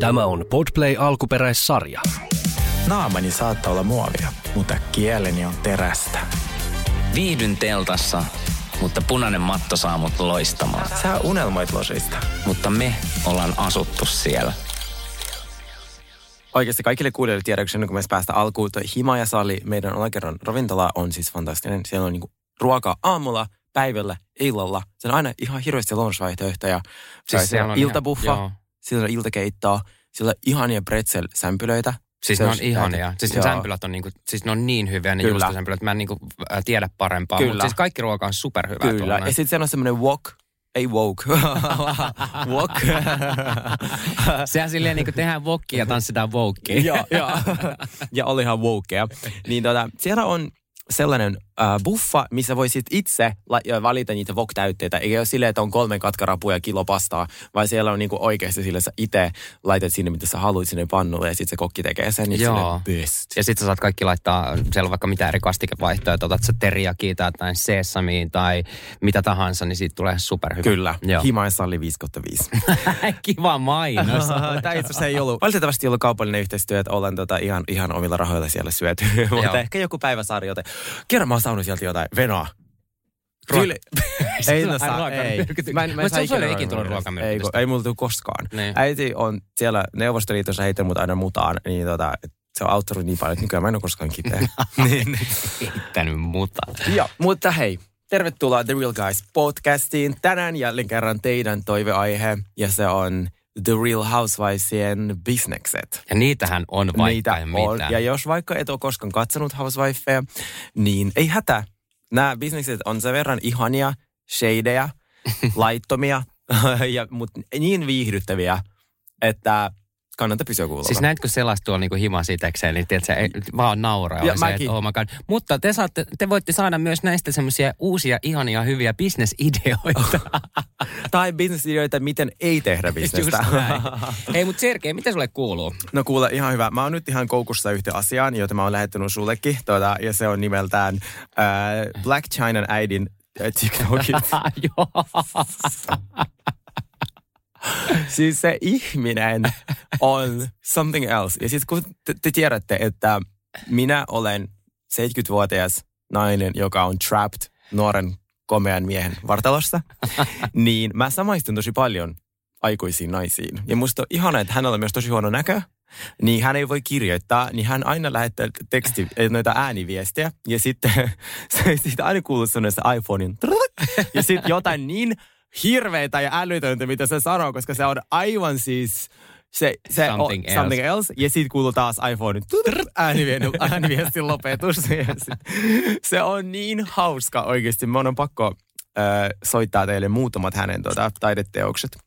Tämä on Podplay alkuperäissarja. Naamani saattaa olla muovia, mutta kieleni on terästä. Viihdyn teltassa, mutta punainen matto saa mut loistamaan. Sä unelmoit losista. Mutta me ollaan asuttu siellä. Oikeasti kaikille kuulijoille tiedoksi, kuin me päästä alkuun, toi Himaja Sali, meidän alakerran ravintola on siis fantastinen. Siellä on niinku ruokaa aamulla, päivällä, illalla. Se on aina ihan hirveästi lounasvaihtoehtoja. Siis siellä on iltabuffa, ihan- joo. Siellä on iltakeittoa, siellä on ihania pretzel-sämpylöitä. Siis ne on ihania. Siis ne sämpylät on, niinku, siis ne on niin hyviä ne Kyllä. juustosämpylät. Mä en niinku, äh, tiedä parempaa. Kyllä. Mutta siis kaikki ruoka on superhyvää. Kyllä, tuolla ja sitten siellä on semmoinen wok, ei woke, wok. Sehän silleen niinku tehdään wokkia ja tanssitaan wokia. Joo, joo. ja oli ihan wokea. Niin tota, siellä on sellainen äh, buffa, missä voi sit itse la- ja valita niitä wok-täytteitä. Eikä ole silleen, että on kolme katkarapua ja kilo pastaa, vaan siellä on niinku oikeasti sille, sä itse laitat sinne, mitä sä haluat sinne pannulle ja sitten se kokki tekee sen. Niin Joo. best. Ja sitten sä saat kaikki laittaa siellä vaikka mitä eri kastikevaihtoehtoja, otat sä teriakia tai jotain sesamiin tai mitä tahansa, niin siitä tulee superhyvä. Kyllä. Joo. Himaessa oli 5 5. Kiva mainos. Tämä itse asiassa ei ollut, valitettavasti ei ollut kaupallinen yhteistyö, että ollaan tota ihan, ihan omilla rahoilla siellä syöty. Mutta ehkä joku päiväsarja, joten kerran mä oon saanut sieltä jotain venoa. Ruoka- Kyllä. ei no on saa, ei. Mä en, mä en saa ikinä tullut ruokamyrkytystä. Ei, kun- ei mulla tule koskaan. Niin. Äiti on siellä Neuvostoliitossa heittänyt mut aina mutaan, niin tota, se on auttanut niin paljon, että nykyään mä en ole koskaan kipeä. niin, niin. Heittänyt muta. Joo, mutta hei, tervetuloa The Real Guys podcastiin. Tänään jälleen kerran teidän toiveaihe, ja se on The Real Housewivesien bisnekset. Ja niitähän on vaikka Niitä ja on. mitä. Ja jos vaikka et ole koskaan katsonut Housewifeja, niin ei hätä. Nämä bisnekset on sen verran ihania, shadeja, laittomia, ja, mutta niin viihdyttäviä, että kannattaa pysyä kuulolla. Siis näetkö sellaista tuolla niinku himasiitekseen, niin tiedätkö, ei, vaan nauraa. Ja se, että, oh my God. Mutta te, saatte, te voitte saada myös näistä semmoisia uusia, ihania, hyviä bisnesideoita. tai bisnesideoita, miten ei tehdä bisnestä. Just näin. Hei, mutta Sergei, mitä sulle kuuluu? No kuule, ihan hyvä. Mä oon nyt ihan koukussa yhteen asiaan, jota mä oon lähettänyt sullekin. Tuota, ja se on nimeltään äh, Black Chinan äidin äh, TikTokit. Joo. siis se ihminen on something else. Ja siis kun te, te tiedätte, että minä olen 70-vuotias nainen, joka on trapped nuoren komean miehen vartalossa, niin mä samaistun tosi paljon aikuisiin naisiin. Ja musta on ihana, että hänellä on myös tosi huono näkö. Niin hän ei voi kirjoittaa, niin hän aina lähettää teksti, eh, noita ääniviestejä. Ja sitten se siitä aina kuuluu sellainen iPhonein. Ja sitten jotain niin hirveitä ja älytöntä, mitä se sanoo, koska se on aivan siis... Se, se Something on, else. something else. Ja sitten kuuluu taas iPhone ääniviestin, lopetus. Se on niin hauska oikeasti. Mun on pakko äh, soittaa teille muutamat hänen tuota, taideteokset.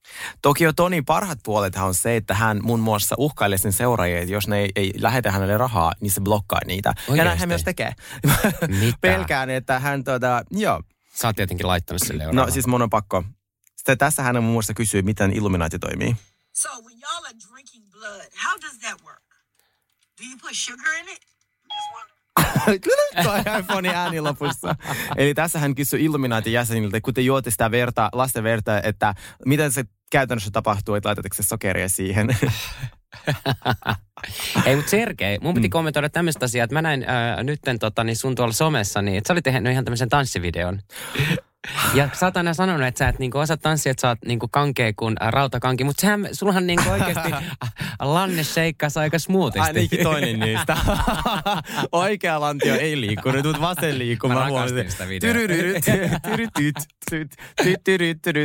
Toki jo Tonin parhaat puolethan on se, että hän muun muassa uhkailee sen seuraajia, että jos ne ei, ei lähetä hänelle rahaa, niin se blokkaa niitä. Ja näin hän myös tekee. Pelkään, että hän tuota, joo. Sä oot tietenkin laittanut sille No siis mun on pakko. Sitten tässä hän muun muassa kysyy, miten Illuminati toimii. So when y'all are drinking blood, how does that work? Do you put sugar in it? Toi iPhone ääni lopussa. Eli tässä hän kysyi Illuminatin jäseniltä, kun te juotte sitä verta, lasten verta, että miten se käytännössä tapahtuu, että laitatteko se sokeria siihen. Ei, mutta Sergei, mun Mm. piti kommentoida tämmöistä asiaa, että mä näin äh, nytten tota, niin sun tuolla somessa, niin että sä olit tehnyt ihan tämmöisen tanssivideon. Ja sä oot aina sanonut, että sä et niinku osaa tanssia, että sä oot niinku kankea kuin äh, rautakanki, mutta sehän, sullahan niinku oikeasti äh, lanne sheikkas aika smoothisti. Ainakin toinen niistä. Oikea lantio ei liikkunut, mutta vasen liikkuu. Mä Mä rakastin huomasin. sitä.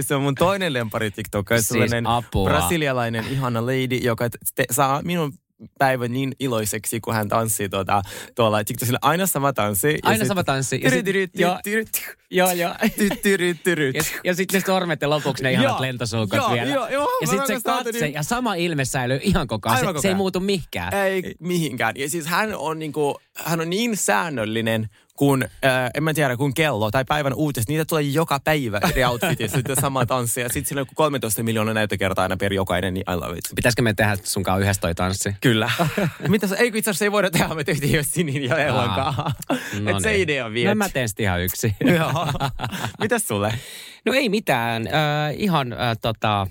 Se on mun toinen lempari TikTok. Siis apua. brasilialainen ihana lady, joka te, saa minun päivän niin iloiseksi, kun hän tanssii tuota, tuolla TikTokilla. Aina sama tanssi. Aina sama tanssi. Joo. Joo. Ja, sitten ne sormet ja lopuksi ne ihanat joo, vielä. joo, joo, ja sitten se katse niin. ja sama ilme säilyy ihan koko ajan. Se, ei muutu mihinkään. Ei mihinkään. Ja siis hän on, niinku, hän on niin säännöllinen kuin, äh, en mä tiedä, kuin kello tai päivän uutiset. Niitä tulee joka päivä eri outfitissa, sitten sama tanssi. Ja sitten sillä on joku 13 miljoonaa näyttökertaa aina per jokainen, niin I love it. Pitäisikö me tehdä sunkaan yhdessä toi tanssi? Kyllä. Mitä se, ei kun itse asiassa ei voida tehdä, me tehtiin jo Sinin ja Ellan kanssa. No Et se niin. idea vie. No mä teen sitten ihan yksi. Mitäs sulle? no ei mitään. Äh, ihan äh, tota,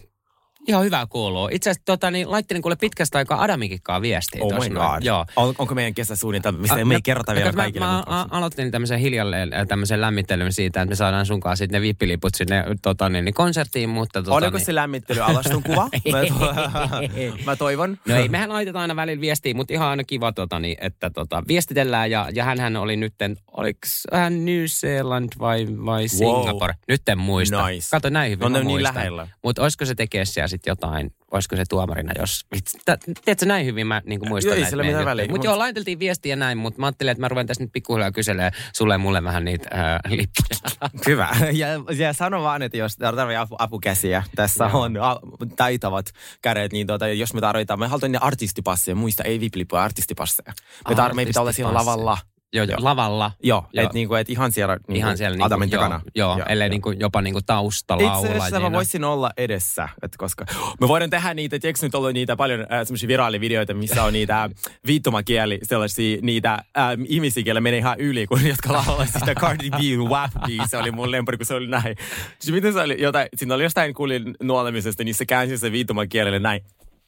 Ihan hyvää kuuluu. Itse asiassa tota, niin, laittelin kuule pitkästä aikaa Adamikikkaa viestiä. Oh my god. Joo. On, onko meidän kesäsuunnitelma, mistä me ei no, kerrota vielä mä- kaikille. Mä, mä aloittelin tämmöisen hiljalleen äh, tämmöisen lämmittelyn siitä, että me saadaan sun kanssa sitten ne vippiliput sinne tota, niin, niin konserttiin, mutta... Tota, Oliko niin, se lämmittely alastun kuva? Mä, to- mä toivon. No ei, mehän laitetaan aina välillä viestiä, mutta ihan aina kiva, tota, niin, että tota, viestitellään. Ja, ja hänhän oli nyt, oliko hän New Zealand vai, vai Singapore? Nyt en muista. Nice. Kato näin hyvin, No on niin lähellä. Mutta olisiko se tekee siellä sitten jotain, olisiko se tuomarina, jos... Tiedätkö, näin hyvin mä niin muistan ei sillä mitään väliä, Mutta mut- joo, laiteltiin viestiä ja näin, mutta mä ajattelin, että mä ruven tässä nyt pikkuhiljaa kyselemään sulle ja mulle vähän niitä äh, lippuja. Hyvä. Ja, ja sano vaan, että jos tarvitsee apu, apukäsiä, tässä on a, taitavat kädet, niin tota, jos me tarvitaan, me halutaan ne artistipasseja, muista, ei viplippuja, artistipasseja. Me, tar- me pitää olla siellä lavalla. Joo, joo, lavalla. Joo, Joo. että niinku, et ihan siellä, niinku, Ihan siellä niinku, Adamin joo, takana. joo, ellei niinku, jopa niinku taustalla Itse asiassa mä voisin olla edessä, että koska me voidaan tehdä niitä, tiedätkö nyt ollut niitä paljon äh, semmoisia viraalivideoita, missä on niitä viittomakieli, sellaisia niitä äh, ihmisiä, joilla menee ihan yli, kun jotka laulaa sitä Cardi B WAP se oli mun lempari, kun se oli näin. Siis miten se oli jotain, siinä oli jostain kuulin nuolemisesta, niin se käänsi se viittomakielelle näin.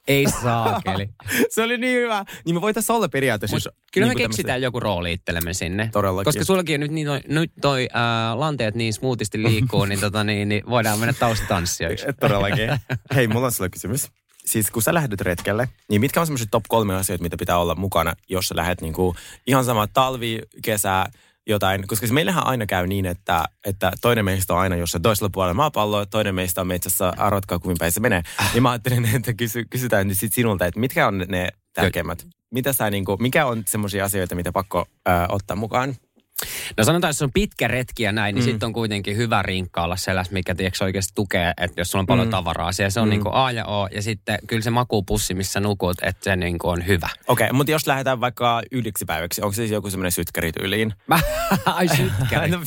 Ei saakeli. Se oli niin hyvä. Niin me voitaisiin olla periaatteessa. Mut jos kyllä me niinku keksitään joku rooli itsellemme sinne. Todellakin. Koska sullakin nyt, niin, toi- nyt toi äh, lanteet niin smoothisti liikkuu, niin, tota, niin, niin voidaan mennä taustatanssijoiksi. Todellakin. Hei, mulla on sulle kysymys. Siis kun sä lähdet retkelle, niin mitkä on semmoiset top kolme asioita, mitä pitää olla mukana, jos sä lähdet niinku ihan sama talvi, kesä, jotain. Koska meillähän aina käy niin, että, että toinen meistä on aina jossain toisella puolella maapalloa, toinen meistä on metsässä, arvatkaa kuinka päin se menee. Niin mä ajattelin, että kysy, kysytään nyt sit sinulta, että mitkä on ne tärkeimmät? Mitä sä niinku, mikä on semmoisia asioita, mitä pakko äh, ottaa mukaan? No sanotaan, että se on pitkä retki ja näin, niin mm. sitten on kuitenkin hyvä rinkka olla sellaista, mikä tiedätkö, oikeasti tukee, että jos sulla on paljon mm. tavaraa siellä, se on mm. niin kuin A ja O. Ja sitten kyllä se makupussi, missä nukut, että se niin kuin on hyvä. Okei, okay, mutta jos lähdetään vaikka yhdeksi päiväksi, onko se siis joku semmoinen sytkärityyliin? Ai sytkäri. no,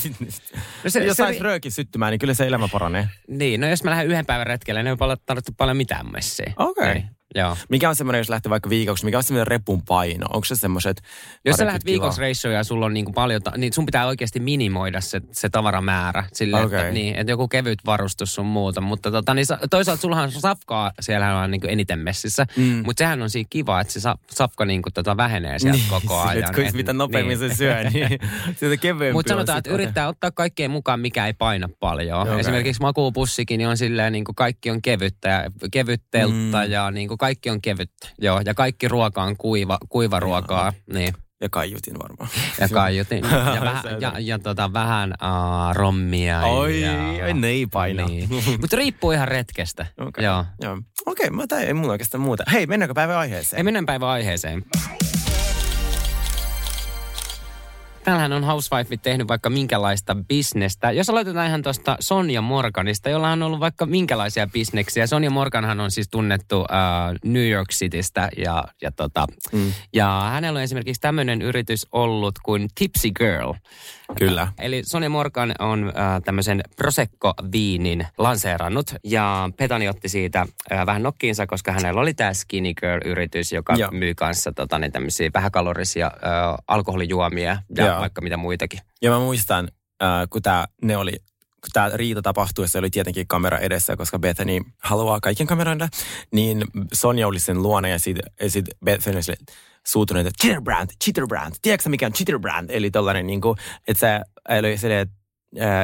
No se- jos se- saisi röökin syttymään, niin kyllä se elämä paranee. Niin, no jos mä lähden yhden päivän retkelle, niin ei ole tarvittu paljon mitään messiä. Okei. Ei, Joo. Mikä on semmoinen, jos lähtee vaikka viikoksi, mikä on semmoinen repun paino? Onko se semmoiset Jos sä lähdet viikoksi reissuun ja sulla on niin kuin paljon, ta- niin sun pitää oikeasti minimoida se, se tavaramäärä. Sille, Okei. että, niin, että joku kevyt varustus sun muuta. Mutta tota, niin sa- toisaalta sullahan on safkaa siellä on niin kuin eniten messissä. Mm. Mutta sehän on siinä kiva, että se sa- safka niin kuin tota vähenee sieltä niin, koko sille, ajan. Että kuinka Et- mitä nopeammin niin. se syö, niin sitä kevyempi Mutta sanotaan, että yrittää ottaa kaikkea mukaan, mikä ei paina paljon. Okei. Esimerkiksi makuupussikin niin on silleen, niin kuin kaikki on kevyttä ja kevyt teltta mm. ja niin kuin kaikki on kevyttä. Joo, ja kaikki ruoka on kuiva, kuiva ruokaa. Niin. Ja kaiutin varmaan. Ja kaiutin. Ja, vähän, Se- ja, ja tota, vähän uh, rommia. Oi, ja, ei paina. Niin. Mutta riippuu ihan retkestä. Okei, Joo. Joo. Okei, mä tää ei mulla oikeastaan muuta. Hei, mennäänkö päivän aiheeseen? Ei mennään päivän aiheeseen. Täällähän on Housewife tehnyt vaikka minkälaista bisnestä. Jos aloitetaan ihan tuosta Sonja Morganista, jolla on ollut vaikka minkälaisia bisneksiä. Sonja Morganhan on siis tunnettu äh, New York Citystä ja, ja, tota, mm. ja hänellä on esimerkiksi tämmöinen yritys ollut kuin Tipsy Girl. Kyllä. Eli Sonja Morgan on äh, tämmöisen Prosecco-viinin lanseerannut ja Petani otti siitä äh, vähän nokkiinsa, koska hänellä oli tämä Skinny Girl-yritys, joka Joo. myy kanssa tota, niin tämmöisiä vähäkalorisia äh, alkoholijuomia ja Joo. vaikka mitä muitakin. Ja mä muistan, äh, kun tää, ne oli, kun tämä riita tapahtui, se oli tietenkin kamera edessä, koska Bethany haluaa kaiken kameroida, niin Sonja oli sen luona ja sitten sit Bethany oli sille suutunut, että cheater brand, cheater brand. Tiedätkö mikä on cheater brand? Eli tollainen niin kuin, että se eli silleen, että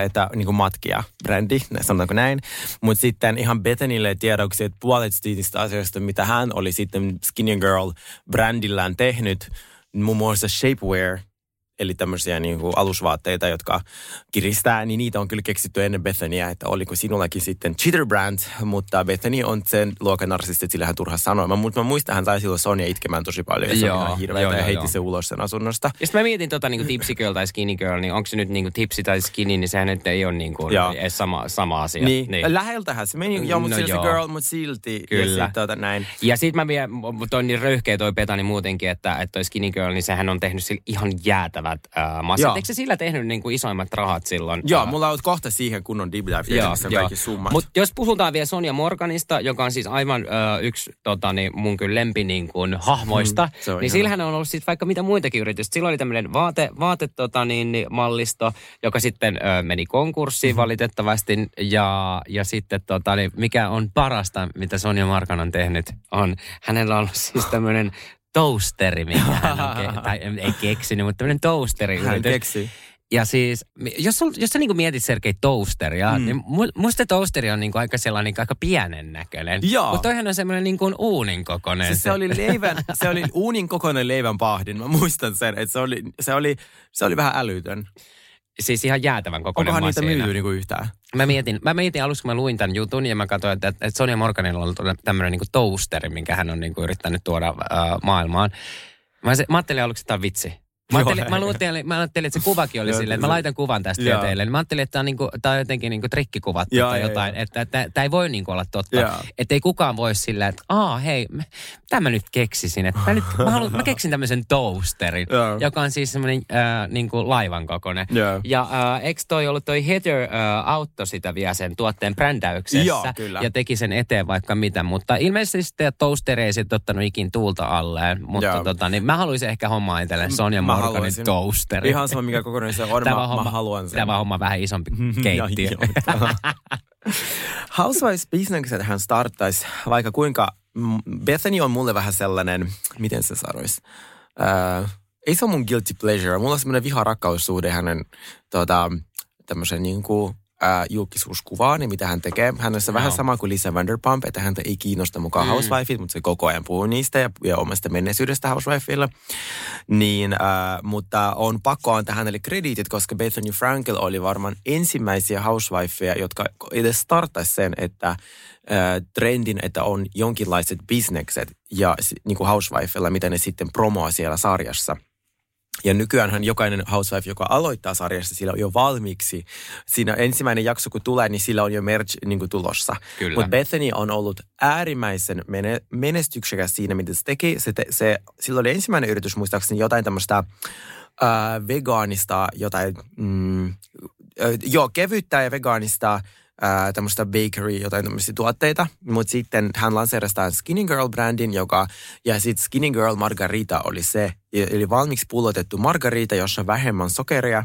että niin kuin matkia brändi, sanotaanko näin. Mutta sitten ihan Bethanylle tiedoksi, että puolet niistä asioista, mitä hän oli sitten Skinny Girl brändillään tehnyt, muun muassa shapewear, eli tämmöisiä niin kuin alusvaatteita, jotka kiristää, niin niitä on kyllä keksitty ennen Bethanyä, että oliko sinullakin sitten cheater brand, mutta Bethany on sen luokan narsisti, että sillä hän turha sanoa. Mutta mä muistan, hän sai silloin Sonia itkemään tosi paljon, ja se Joo, oli ihan hirveätä, joo, ja joo, heitti joo. se ulos sen asunnosta. Ja sitten mä mietin tota niin kuin Tipsy Girl tai Skinny Girl, niin onko se nyt niin kuin Tipsy tai Skinny, niin sehän nyt ei ole niin kuin edes sama, sama asia. Niin, niin. läheltähän se meni, joo, mutta No se girl, mutta silti. Kyllä. Ja sit, tota, näin. Ja sit mä vielä, toi on niin röyhkeä toi Petani muutenkin, että, että toi Skinny Girl, niin sehän on tehnyt sille ihan jäätävän jäätävät äh, massat. Joo. Eikö se sillä tehnyt niin kuin isoimmat rahat silloin? Joo, Äh, mulla on kohta siihen kunnon deep dive, joo, on kaikki summat. Mutta jos puhutaan vielä Sonja Morganista, joka on siis aivan ö, yksi tota, niin mun kyllä lempi niin kuin, hahmoista, Mm, niin sillähän on ollut siis vaikka mitä muitakin yritystä. Silloin oli tämmöinen vaate, vaate tota, niin, niin, mallisto, joka sitten ö, meni konkurssiin Mhm. valitettavasti. Ja, ja sitten tota, niin, mikä on parasta, mitä Sonja Morgan on tehnyt, on hänellä on ollut siis tämmöinen toasteri, mikä hän on, ke- tai ei keksinyt, mutta tämmöinen toasteri Hän keksii. ja siis, jos, sul, jos sä niinku mietit Sergei toasteria, mm. niin mu- musta toasteri on niinku aika sellainen niinku aika pienen näköinen. Joo. Mutta toihan on semmoinen niinku uunin kokoinen. Siis se oli leivän, se oli uunin kokoinen leivän pahdin. Mä muistan sen, että se oli, se oli, se oli vähän älytön. Siis ihan jäätävän kokoinen Onkohan niitä masina. myyty niinku yhtään? Mä mietin, mä mietin alussa, kun mä luin tämän jutun, ja mä katsoin, että, että Sonia Morganilla on ollut tämmöinen niinku toasteri, minkä hän on niinku yrittänyt tuoda äh, maailmaan. Mä, se, mä ajattelin aluksi, että tämä on vitsi. Mä ajattelin, Joo. mä, luulin, mä ajattelin, että se kuvakin oli silleen, että mä laitan kuvan tästä vielä teille. Niin Mä ajattelin, että tämä on, niinku, tää on jotenkin niinku trikkikuvattu Joo, tai jotain. joo. Että tämä ei voi niinku olla totta. Että ei kukaan voi sillä, että aa hei, mä- mitä mä nyt keksisin. Että mä, nyt, mä, haluan, mä keksin tämmöisen toasterin, Joo. joka on siis semmoinen äh, niinku laivan kokoinen. Joo. Ja äh, eikö toi ollut toi Heather äh, auttoi sitä vielä sen tuotteen brändäyksessä kyllä. ja teki sen eteen vaikka mitä, mutta ilmeisesti sitten toasteri ei sitten ottanut ikin tuulta alleen, mutta tota, niin mä haluaisin ehkä hommaa itselle Sonja Mä haluaisin. toasteri. Ihan sama, mikä kokoinen se on. Tämä Mä, homma, mä haluan sen. Tämä on homma vähän isompi keittiö. Joo, Housewives-bisnekset hän starttaisi vaikka kuinka... Bethany on mulle vähän sellainen, miten se sanoisi, äh, ei se ole mun guilty pleasure. Mulla on semmoinen viharakkaussuhde hänen tota, tämmöisen niin kuin, äh, julkisuuskuvaan, niin mitä hän tekee. Hän on se vähän sama kuin Lisa Vanderpump, että häntä ei kiinnosta mukaan Mm. housewifeit, mutta se koko ajan puhuu niistä ja, ja omasta menneisyydestä housewifeilla. Niin, äh, mutta on pakko antaa hänelle krediitit, koska Bethany Frankel oli varmaan ensimmäisiä housewifeja, jotka edes startaisi sen, että trendin, että on jonkinlaiset bisnekset ja niin kuin housewifeilla, mitä ne sitten promoa siellä sarjassa. Ja nykyäänhän jokainen housewife, joka aloittaa sarjassa, sillä on jo valmiiksi. Siinä ensimmäinen jakso, kun tulee, niin sillä on jo merch niin kuin tulossa. Mutta Bethany on ollut äärimmäisen mene- menestyksekäs siinä, mitä se teki. Se, te, se, sillä oli ensimmäinen yritys, muistaakseni jotain tämmöistä äh, vegaanista, jotain, mm, äh, joo, kevyttä ja vegaanista äh, tämmöistä bakery, jotain tämmöisiä tuotteita. Mutta sitten hän lanseerasi Skinny Girl-brändin, joka, ja sitten Skinny Girl Margarita oli se, eli valmiiksi pullotettu margarita, jossa on vähemmän sokeria,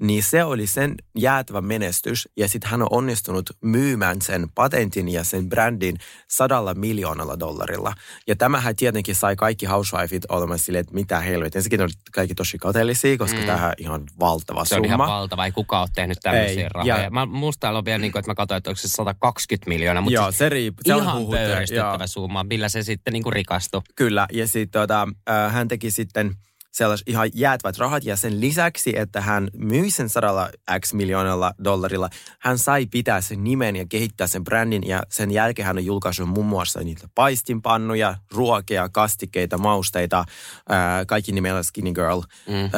niin se oli sen jäätävä menestys. Ja sitten hän on onnistunut myymään sen patentin ja sen brändin sadalla miljoonalla dollarilla. Ja tämähän tietenkin sai kaikki housewifeit olemaan silleen, että mitä helvetin. Ensinnäkin oli kaikki tosi kateellisia, koska mm. tämähän on ihan valtava Se on summa. ihan valtava, ei kukaan ole tehnyt tämmöisiä Ei, rahoja. ja- Mä, musta täällä on vielä niin kuin, että mä katsoin, että onko se 120 miljoonaa, mutta Joo, siis se riippuu. Se on ihan pöyristyttävä summa, millä se sitten niin kuin rikastui. Kyllä, ja sitten tota, äh, hän teki sitten sellaiset ihan jäätävät rahat, ja sen lisäksi, että hän myi sen sadalla x miljoonalla dollarilla, hän sai pitää sen nimen ja kehittää sen brändin, ja sen jälkeen hän on julkaissut muun muassa niitä paistinpannuja, ruokia, kastikkeita, mausteita, äh, kaikki nimellä Skinny Girl. Mm. Äh,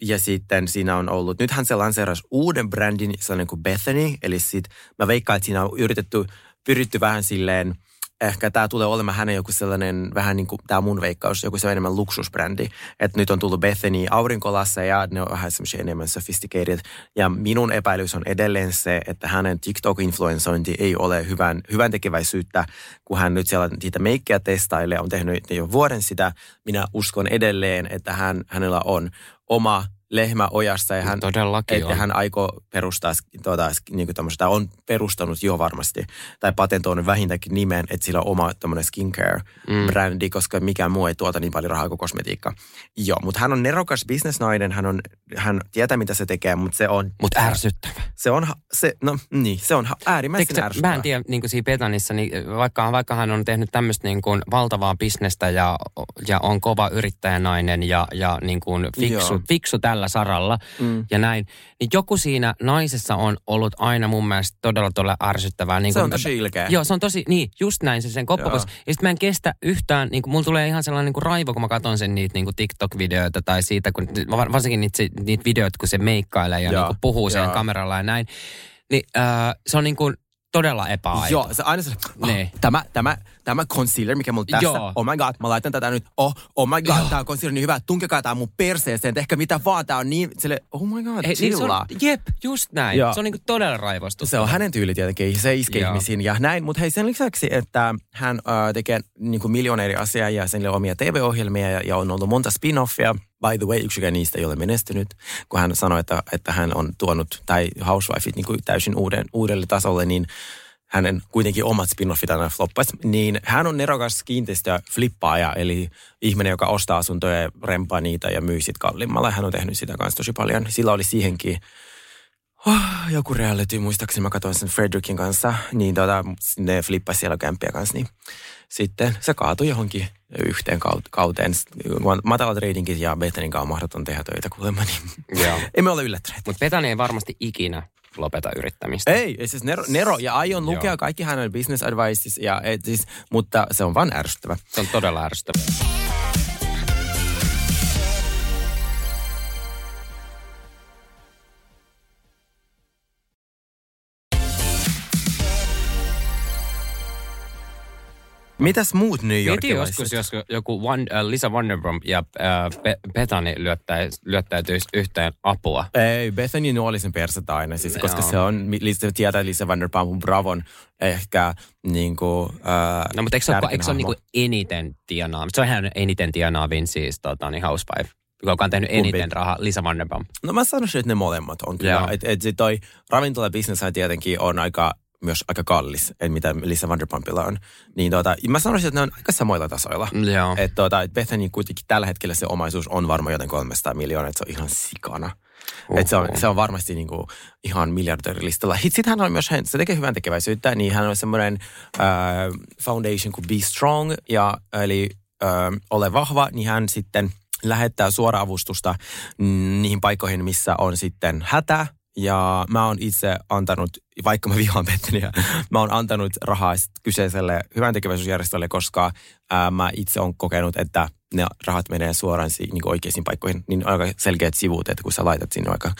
ja sitten siinä on ollut, nyt hän se lanseerasi uuden brändin, sellainen kuin Bethany, eli sit mä veikkaan, että siinä on yritetty, pyritty vähän silleen, ehkä tämä tulee olemaan hänen joku sellainen, vähän niin kuin tämä mun veikkaus, joku sellainen enemmän luksusbrändi. Että nyt on tullut Bethany aurinkolassa ja ne on vähän semmoisia enemmän sophisticated. Ja minun epäilys on edelleen se, että hänen TikTok-influensointi ei ole hyvän, hyvän tekeväisyyttä, kun hän nyt siellä niitä meikkejä testailee, on tehnyt jo vuoden sitä. Minä uskon edelleen, että hän, hänellä on oma lehmä ojassa ja hän, Todellakin että hän aikoo perustaa tuota, niin tämmöistä, on perustanut jo varmasti, tai patentoinut vähintäänkin nimen, että sillä on oma tämmöinen skincare-brändi, mm. koska mikään muu ei tuota niin paljon rahaa kuin kosmetiikka. Joo, mutta hän on nerokas bisnesnainen, hän, on, hän tietää mitä se tekee, mutta se on... Mutta ärsyttävä. Se on, se, no niin, se on äärimmäisen Tiedätkö, sä, ärsyttävää. mä en tiedä, niin kuin siinä Petanissa, niin vaikka, vaikka hän on tehnyt tämmöistä niin kuin valtavaa bisnestä ja, ja on kova yrittäjänainen ja, ja niin kuin fiksu, Joo. fiksu tällä saralla Mm. ja näin, niin joku siinä naisessa on ollut aina mun mielestä todella todella ärsyttävää. Niin Se on tosi ilkeä. Joo, se on tosi, niin, just näin se sen koppakos. Ja sitten mä en kestä yhtään, niin kuin, mulla tulee ihan sellainen niin kuin raivo, kun mä katson sen niitä niin kuin TikTok-videoita tai siitä, kun, var- varsinkin niitä, niitä videoita, kun se meikkailee ja niin kuin puhuu sen kameralla ja näin. Niin äh, se on niin kuin, todella epäaito. Joo, se aina se, oh, Niin. tämä, tämä, tämä concealer, mikä mulla tässä, Joo. oh my god, mä laitan tätä nyt, oh, oh my god, tämä concealer on niin hyvä, tunkekaa tää mun perseeseen, tehkää mitä vaan, tää on niin, sille, oh my god, Ei, niin se on, jep, just näin. Joo. Se on niinku todella raivostuttava. Se on hänen tyyli tietenkin, se iskee Joo. ihmisiin ja näin. Mutta hei sen lisäksi, että hän äh, tekee niin kuin miljonääri asiaa ja sen omia TV-ohjelmia ja, ja on ollut monta spin-offia. By the way, yksikään niistä ei ole menestynyt, kun hän sanoi, että, että hän on tuonut, tai Housewifeit niin kuin täysin uuden, uudelle tasolle, niin hänen kuitenkin omat spin-offit aina floppas, niin hän on nerokas kiinteistöflippaaja, eli ihminen, joka ostaa asuntoja ja rempaa niitä ja myy sit kalliimmalla. Hän on tehnyt sitä kanssa tosi paljon. Sillä oli siihenkin Oh, joku reality, muistaakseni mä katsoin sen Fredrickin kanssa, niin tota, ne flippasi siellä kämpiä kanssa, niin sitten se kaatui johonkin yhteen kaut- kauteen. Matalat ratingit ja Bethany'n kanssa on mahdoton tehdä töitä kuulemma, niin Joo. emme ole yllättyneet. Mutta Petani ei varmasti ikinä lopeta yrittämistä. Ei, ei siis Nero, Nero ja aion lukea Joo. kaikki hänen business advices, ja, et siis, mutta se on vaan ärsyttävä. Se on todella ärsyttävää. Mitäs muut New Yorkilaiset? joskus, jos joku One, äh, Lisa Wonderbrump ja äh, Pe- Petani lyöttäisi, lyöttäytyisi yhteen apua. Ei, Bethany nuoli sen persettä aina, siis, koska Joo. se on, Lisa tietää Lisa Vanderpumpun Bravon ehkä niin kuin, äh, No mutta eikö se ole, eikö se ole niinku eniten tienaa? Se on ihan eniten tienaavin siis tota, niin housewife, joka on tehnyt Kumpi? eniten rahaa, Lisa Vanderpump. No mä sanoisin, että ne molemmat on Joo. kyllä. Että et se toi ravintolabisnes tietenkin on aika, myös aika kallis, et mitä Lisa Vanderpumpilla on. Niin tota, mä sanoisin, että ne on aika samoilla tasoilla. Joo. Että tota, et Bethany kuitenkin tällä hetkellä se omaisuus on varmaan joten 300 miljoonaa, että se on ihan sikana. Et se, on, se on varmasti niinku ihan miljardöörilistalla. Sitten hän on myös, hän- se tekee hyvän tekeväisyyttä, niin hän on semmoinen äh, foundation kuin Be Strong, ja, eli äh, ole vahva, niin hän sitten lähettää suora-avustusta mm, niihin paikkoihin, missä on sitten hätä. Ja mä oon itse antanut, vaikka mä vihaan Bettaniä, mä oon antanut rahaa kyseiselle hyvän tekeväisyysjärjestölle, koska ää, mä itse on kokenut, että ne rahat menee suoraan si, niin oikeisiin paikkoihin. Niin aika selkeät sivut, että kun sä laitat sinne vaikka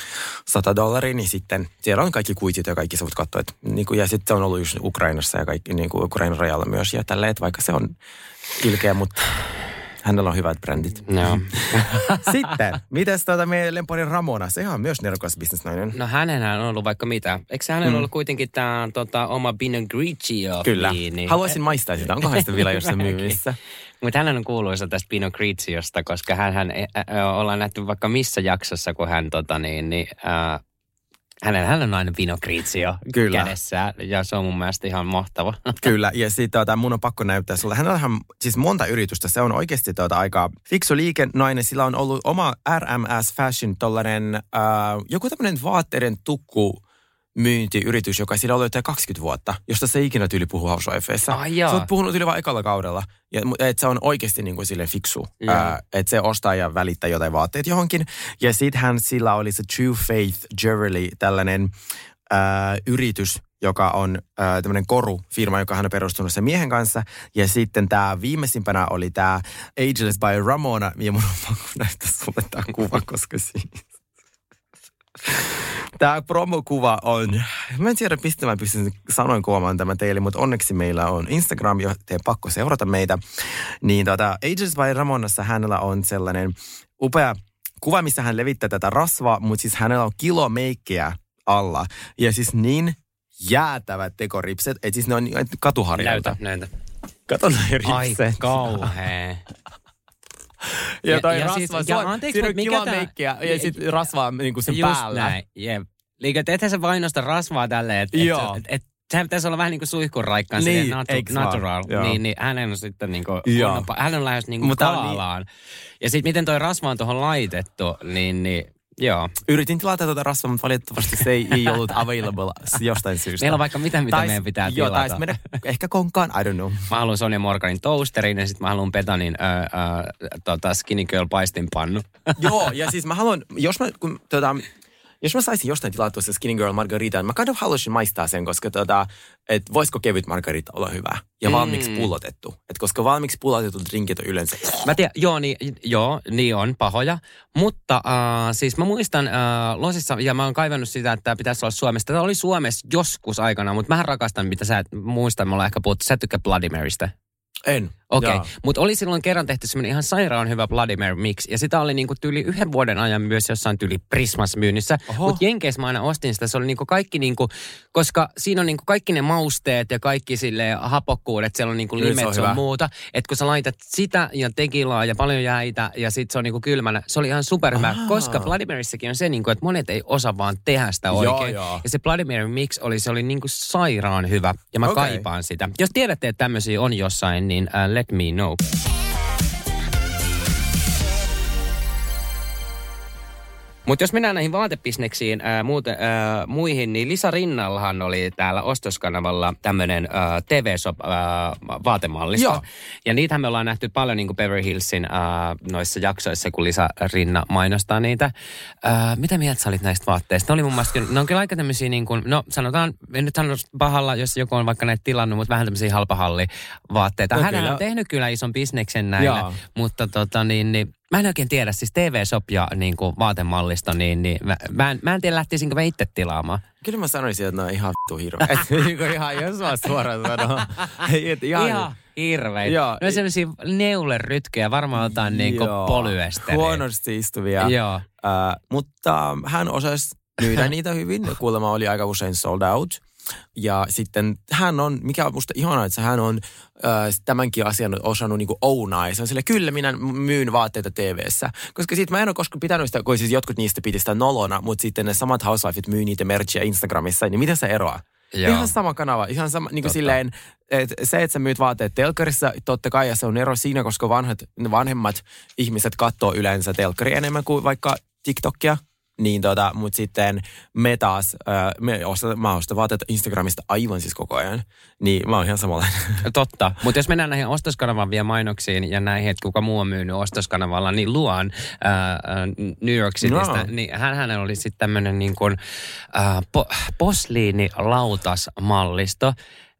100 dollaria, niin sitten siellä on kaikki kuitit ja kaikki sä voit katsoa. Että, niin kuin, ja sitten se on ollut just Ukrainassa ja kaikki niin kuin Ukrainan rajalla myös. Ja tälleen, että vaikka se on ilkeä, mutta hänellä on hyvät brändit. Joo. Sitten, mites tuota meidän lempari Ramona? Se on myös nerokas bisnesnainen. No hänenhän on ollut vaikka mitä. Eikö hänellä Mm. ollut kuitenkin tämä tota, oma Pinot Grigio Kyllä. viini? Haluaisin maistaa sitä. Onkohan sitä vielä jossain myymissä? Mutta hän on kuuluisa tästä Pinot Grigiosta, koska hän, hän ollaan nähty vaikka missä jaksossa, kun hän tota niin, niin ää, hänellä, hän on aina Pinot Grigio Kyllä. kädessä ja se on mun mielestä ihan mahtava. Kyllä, ja sitten tota, mun on pakko näyttää sulle. Hänellä on siis monta yritystä. Se on oikeasti tota, aika fiksu liikennainen. Sillä on ollut oma RMS Fashion, tollainen, äh, joku tämmöinen vaatteiden tukku myyntiyritys, joka sillä on ollut jo 20 vuotta, josta se ikinä tyyli puhu Housewifeissa. Se on puhunut yli vaan ekalla kaudella. Ja, mu- et se on oikeasti niin kuin sille fiksu. Ää, että se ostaa ja välittää jotain vaatteet johonkin. Ja sittenhän sillä oli se True Faith Jewelry, tällainen ää, yritys, joka on äh, tämmöinen korufirma, joka hän on perustunut sen miehen kanssa. Ja sitten tämä viimeisimpänä oli tämä Ageless by Ramona. Ja mun on pakko näyttää sulle tämä kuva, koska siis... Tämä promokuva on, mä en tiedä mistä mä pystyn sanoin kuvaamaan tämän teille, mutta onneksi meillä on Instagram, jo teidän pakko seurata meitä. Niin tota, Ages by Ramonassa hänellä on sellainen upea kuva, missä hän levittää tätä rasvaa, mutta siis hänellä on kilo meikkiä alla. Ja siis niin jäätävät tekoripset, että siis ne on katuharjalta. näytä, näytä. Kato ne Ai ripset. kauhea. Ja toi Ja- ja rasva, siis- siis, ja ja anteeksi, siinä on mikä kilo tää- meikkiä ja sitten rasvaa niin kuin sen Just päällä. näin, jep. Liikö, ethän sä vainosta rasvaa tälleen, että et, et, et, sehän pitäisi olla vähän niin kuin suihkuraikkaan, Niin, niin, natu, vaan? natural. Joo. Niin, niin hänen on sitten niin kuin, kunnon, hän on lähes niin kuin Mutta on niin- kaalaan. Ja sitten miten toi rasva on tuohon laitettu, niin, niin joo. Yritin tilata tuota rasvaa, mutta valitettavasti se ei, ei ollut available jostain syystä. Meillä on vaikka mitä, mitä meidän pitää Joo, tilata. taisi mennä ehkä konkaan, I don't know. Mä haluan Sonja Morganin toasterin ja sitten mä haluan Petanin ö, ö, tota skinny girl paistinpannu. Joo, ja siis mä haluan, jos mä, kun, tota, jos mä saisin jostain tilattua se Skinny Girl Margarita, niin mä kind of haluaisin maistaa sen, koska tota, että voisiko kevyt Margarita olla hyvä ja valmiiksi pullotettu. Et koska valmiiksi pullotetut drinkit on yleensä Mä tiedän, joo, niin, joo, niin on pahoja. Mutta äh, siis mä muistan äh, Losissa, ja mä oon kaivannut sitä, että pitäisi olla Suomessa. Tämä oli Suomessa joskus aikana, mutta mä rakastan, mitä sä et muista, me ollaan ehkä puhuttu. Sä et tykkää Bloody Marystä. En. Okei, okay. mutta oli silloin kerran tehty semmoinen ihan sairaan hyvä Bloody Mary mix. Ja sitä oli niinku tyyli yhden vuoden ajan myös jossain tyyli Prismas myynnissä. Oho. Mutta Jenkeissä mä aina ostin sitä. Se oli niinku kaikki niinku, koska siinä on niinku kaikki ne mausteet ja kaikki sille hapokkuudet. Siellä on niinku Kyllä se limet on hyvä. muuta. Että kun sä laitat sitä ja tekilaa ja paljon jäitä ja sit se on niinku kylmänä. Se oli ihan superhyvä, koska Bloody Maryssäkin on se niinku, että monet ei osaa vaan tehdä sitä Joo, oikein. joo. Ja se Bloody Mary mix oli, se oli niinku sairaan hyvä. Ja mä Okei. kaipaan sitä. Jos tiedätte, että tämmöisiä on jossain, niin uh, let me know. Mutta jos mennään näihin vaatebisneksiin ää, muuten, ää, muihin, niin Lisa Rinnallahan oli täällä ostoskanavalla tämmöinen vaatemallisto. Joo. Ja niitähän me ollaan nähty paljon niin kuin Beverly Hillsin ää, noissa jaksoissa, kun Lisa Rinna mainostaa niitä. Ää, mitä mieltä sä olit näistä vaatteista? Ne, oli mun mielestä, ne on kyllä aika tämmöisiä, niin kuin, no sanotaan, en nyt sano pahalla, jos joku on vaikka näitä tilannut, mutta vähän tämmöisiä halpahallivaatteita. No Hän on tehnyt kyllä ison bisneksen näillä, Joo. mutta tota niin, niin Mä en oikein tiedä, siis TV-shop ja niin kuin vaatemallisto, niin, niin mä, mä, en, mä en tiedä lähtisinkö mä itse tilaamaan. Kyllä mä sanoisin, että ne on ihan vittu hirveä. Et niinku ihan, jos mä suoraan sanon. Et ihan, Ihan hirveitä. Joo. Ne on sellaisia neulerytkejä, varmaan jotain niin kuin polyesteriä. Huonosti istuvia. Joo. Äh, mutta hän osasi myydä niitä hyvin. Kuulemma oli aika usein sold out. Ja sitten hän on, mikä on musta ihanaa, että hän on äh, tämänkin asian osannut niinku ounaa. Ja se on sille, kyllä minä myyn vaatteita TV-ssä. Koska sitten mä en ole koskaan pitänyt sitä, kun siis jotkut niistä piti sitä nolona, mutta sitten ne samat housewifeit myy niitä merchia Instagramissa, niin miten se eroaa? Joo. Ihan sama kanava, ihan sama, niin kuin silleen, että se, että sä myyt vaatteet telkkarissa, totta kai, ja se on ero siinä, koska vanhat, vanhemmat ihmiset katsoo yleensä telkkari enemmän kuin vaikka TikTokia. Niin tota, mutta sitten me taas, ää, me ostan, mä ostan vaatteita Instagramista aivan siis koko ajan. Niin mä oon ihan samanlainen. Totta. Mutta jos mennään näihin ostoskanavan vielä mainoksiin ja näihin, että kuka muu on myynyt ostoskanavalla, niin Luan ää, New York Citystä, No. niin hän, hänellä oli sitten tämmöinen niin kuin ää, po, posliinilautasmallisto.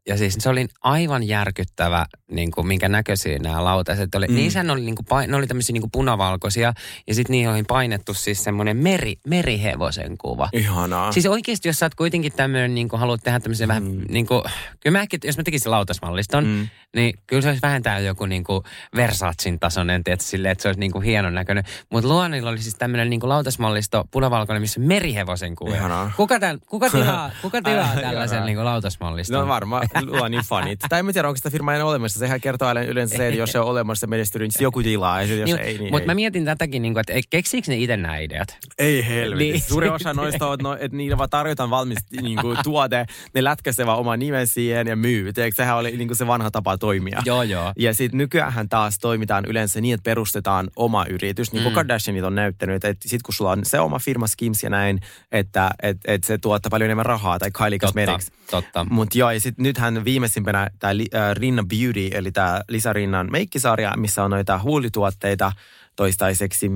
Ja siis se oli aivan järkyttävä, niin kuin, minkä näköisiä nämä lautaset oli. Mm. Niissä ne oli, niin kuin, ne oli tämmöisiä niin kuin punavalkoisia ja sitten niihin oli painettu siis semmoinen meri, merihevosen kuva. Ihanaa. Siis oikeasti, jos sä oot kuitenkin tämmöinen, niin kuin haluat tehdä tämmöisen mm. vähän, niin kuin, kyllä mä ehkä, jos mä tekisin lautasmalliston, mm. niin kyllä se olisi vähintään joku niin kuin Versatsin tasoinen, tiedätkö, silleen, että se olisi niin kuin hienon näköinen. Mutta Luonilla oli siis tämmöinen niin kuin lautasmallisto punavalkoinen, missä merihevosen kuva. Ihanaa. Kuka, tämän, kuka tilaa, kuka tilaa Ai, tällaisen niin kuin lautasmalliston? No varmaan luo niin fanit. Tai en tiedä, onko sitä firmaa enää olemassa. Sehän kertoo aina yleensä se, että jos se on olemassa menestynyt, niin joku tilaa. Ja jos ei, niin Mutta mä mietin tätäkin, niin kuin, että keksiikö ne itse nämä ideat? Ei helvetti. Niin. Niin. Suuri osa noista on, no, että niillä vaan tarjotaan valmis niin kuin, tuote, ne lätkäsee vaan oman nimen siihen ja myy. Tiedätkö, sehän oli niin kuin se vanha tapa toimia. Joo, joo. Ja sitten nykyään taas toimitaan yleensä niin, että perustetaan oma yritys, niin kuin mm. Kardashianit on näyttänyt, että sitten kun sulla on se oma firma Skims ja näin, että et, et se tuottaa paljon enemmän rahaa, tai Kylie Totta, Cosmetics. totta. Mutta joo, ja sitten nythän viimeisimpänä tämä äh, Rinna Beauty, eli tämä Lisa Rinnan meikkisarja, missä on noita huulituotteita toistaiseksi.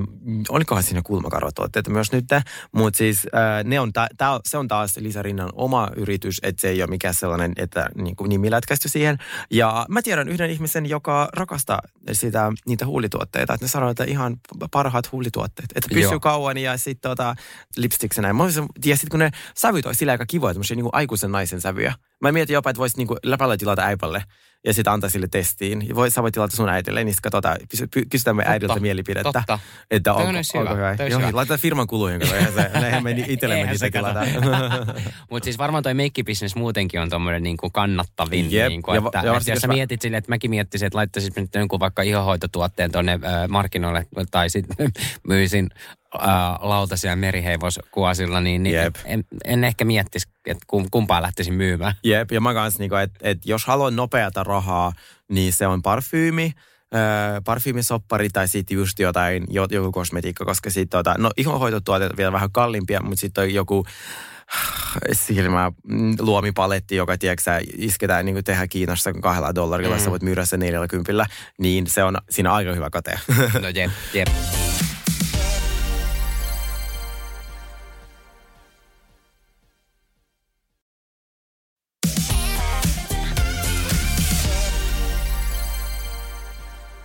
Olikohan siinä kulmakarvatuotteita myös nyt, mutta siis äh, ne on ta, tää, se on taas Lisa Rinnan oma yritys, että se ei ole mikään sellainen, että niin kuin nimi lätkästy siihen. Ja mä tiedän yhden ihmisen, joka rakastaa sitä, niitä huulituotteita, että ne sanoo, että ihan parhaat huulituotteet, että pysyy Joo. Kauan ja sitten tota, lipsticks ja sitten kun ne sävyt on sillä aika kivoja, tämmöisiä niin aikuisen naisen sävyjä. Mä mietin jopa, että voisit niin läpällä tilata äipälle ja sitten antaa sille testiin. Ja Voi, sä voit tilata sun äidille, niin sitten katsotaan, kysytään me äidiltä mielipidettä. totta. Että onko, onko hyvä, hyvä. toi olisi Joo, hyvä. laitetaan firman kuluihin, kun eihän se, eihän me itsellemme niitä se kato. tilata. Mutta siis varmaan toi meikkibisnes muutenkin on tommonen niinku kannattavin. Jep. Niinku, Ja että, ja että varsinkin jos sä mä- mietit silleen, että mäkin miettisin, että laittaisin nyt jonkun vaikka ihohoitotuotteen tuonne äh, markkinoille tai sitten myisin äh, lautasia merihevoskuasilla, niin, niin Jep. en, en, ehkä miettisi, että kum, kumpaa lähtisin myymään. Jep, ja mä kanssa, niin että et jos haluan nopeata rahaa, niin se on parfyymi, öö, parfyymisoppari tai sitten just jotain, jo, joku kosmetiikka, koska sitten tota, no ihonhoitotuotteet on vielä vähän kalliimpia, mutta sitten on joku silmä mm, luomipaletti, joka tiedätkö, isketään niin kuin tehdään Kiinassa kahdella dollarilla, mm. sä voit myydä sen neljällä kympillä, niin se on siinä aika hyvä kate. No jep, jep.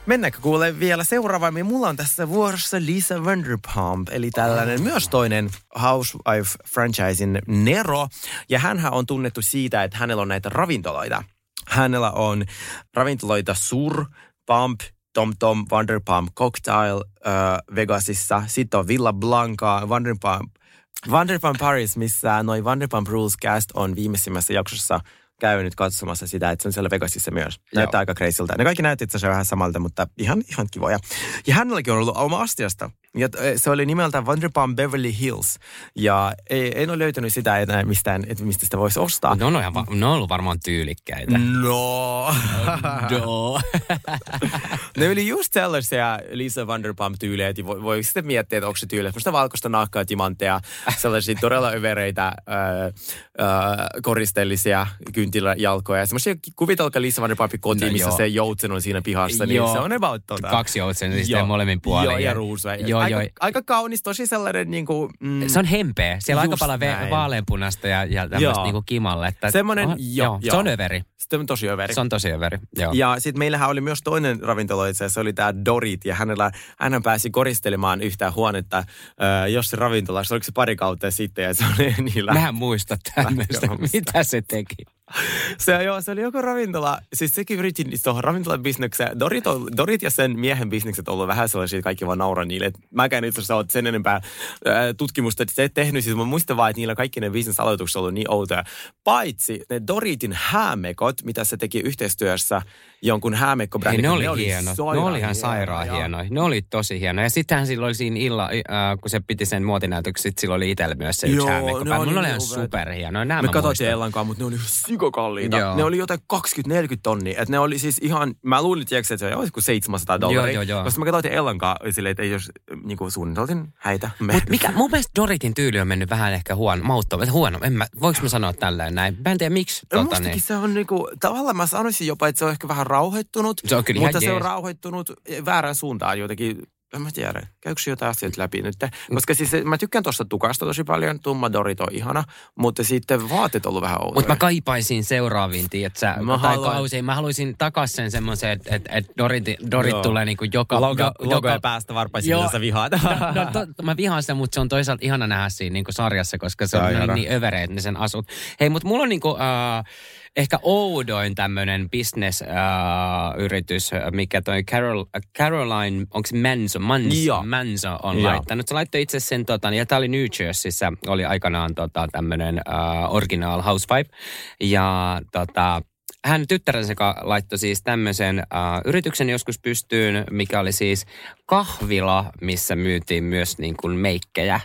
Mennäänkö kuule vielä seuraavaan? Mulla on tässä vuorossa Lisa Vanderpump, eli tällainen myös toinen Housewife-franchisin Nero. Ja hänhän on tunnettu siitä, että hänellä on näitä ravintoloita. Hänellä on ravintoloita Sur, Pump, Tom Tom, Vanderpump Cocktail äh, Vegasissa. Sitten on Villa Blanca, Vanderpump, Vanderpump Paris, missä noin Vanderpump Rules cast on viimeisimmässä jaksossa käynyt katsomassa sitä, että se on siellä Vegasissa myös. Näyttää Joo. aika crazyltä. Ne kaikki näytti itse asiassa vähän samalta, mutta ihan, ihan kivoja. Ja hänelläkin on ollut oma astiasta. Ja eh, se oli nimeltä Vanderpump Beverly Hills. Ja ei, en ole löytänyt sitä enää mistään, että mistä sitä voisi ostaa. On, ihan, va- ne on ollut varmaan tyylikkäitä. No. No. ne oli just sellaisia Lisa Vanderpump-tyylejä, että voi, voi sitten miettiä, että onko se tyyli. Semmoista valkoista naakkaa, timantteja, sellaisia todella övereitä, äh, äh, koristellisia kynttiläjalkoja. Semmoisia, kuvitelkaa Lisa Vanderpumpin koti, No missä joo. se joutsen on siinä pihassa, niin Joo. se on about tota. Kaksi joutsen siis Joo. molemmin puolin. Joo, ja ruusuja. Joo, aika, joo. aika kaunis, tosi sellainen niin kuin, mm, Se on hempeä. Siellä on aika paljon ve- näin. vaaleanpunasta ja, ja tämmöistä Joo. niinku kimalle. Että, Semmoinen- on, joo, Se joo. on överi. sitten on tosi överi. Se on tosi överi. Joo. Ja sitten meillähän oli myös toinen ravintola itse asiassa, se oli tämä Dorit, ja hänellä, hän pääsi koristelemaan yhtään huonetta äh, jossain ravintolassa, oliko se pari kautta sitten, ja se oli niillä... Mä en muista tämmöistä. Mitä se teki? Se, joo, se oli joku ravintola, siis sekin yritti tuohon ravintolan Dorit, Dorit ja sen miehen bisnekset on ollut vähän sellaisia, kaikki vaan nauraa niille. Mäkään itse asiassa ole sen enempää ää, tutkimusta että se tehnyt, siis mä muistan vaan, että niillä kaikki ne bisnesaloitukset on ollut niin outoja. Paitsi ne Doritin häämekot, mitä se teki yhteistyössä jonkun häämekkobrändin. ne kanssa, oli hienoja. Ne oli ihan hienoja, sairaan joo. hienoja. Ne oli tosi hienoja. Ja sittenhän silloin oli siinä illa, äh, kun se piti sen muotinäytöksen, sit silloin oli itsellä myös se yksi Joo, häämekko. ne päällä. oli Mulla oli niin ihan upeita. superhienoja. Nämä Me mä katsottiin muistan. Ellankaan, mutta ne oli sikokalliita. Joo. Ne oli jotain 20-40 tonnia. Et ne oli siis ihan, mä luulin, tiedätkö, että se oli joku 700 dollaria. joo, joo. Koska me katsottiin Ellankaan silleen, että ei jos niin suunniteltiin häitä. Me, Mut mikä, mun mielestä Doritin tyyli on mennyt vähän ehkä huono, mauttoa, huono. En mä, voiko mä sanoa tälleen näin? Mä en tiedä miksi. Tota, niin. se on niinku, tavallaan mä sanoisin jopa, että se on ehkä vähän rauhoittunut. Se on kyllä Mutta se on rauhoittunut väärään suuntaan jotenkin. En mä tiedä, käykö se jotain asioita läpi nyt? Koska siis mä tykkään tuosta tukasta tosi paljon, tumma Dorit on ihana, mutta sitten vaatet on ollut vähän outoja. Mutta mä kaipaisin seuraaviin, tietsä, Mä tai haluan- kausiin. Mä haluaisin takas sen semmoisen, että et, et Dorit, Dorit Joo. tulee niinku joka... Logo, jo, logo joka, päästä varpaisin, mitä sä vihaat. No, no to, mä vihaan sitä, mutta se on toisaalta ihana nähdä siinä niinku sarjassa, koska se Se on on niin, niin övereet ne sen asut. Hei, mutta mulla on niinku, äh, ehkä oudoin tämmöinen business-yritys, mikä toi Carol, Caroline, onko se Manzo, Joo. Manzo on Joo. laittanut. Se laittoi itse sen, tota, ja tää oli New Jerseyssä, oli aikanaan tota, tämmöinen äh, original housewife. Ja tota, hän tyttärensä ka- laittoi siis tämmöisen äh, yrityksen joskus pystyyn, mikä oli siis kahvila, missä myytiin myös niin kuin meikkejä.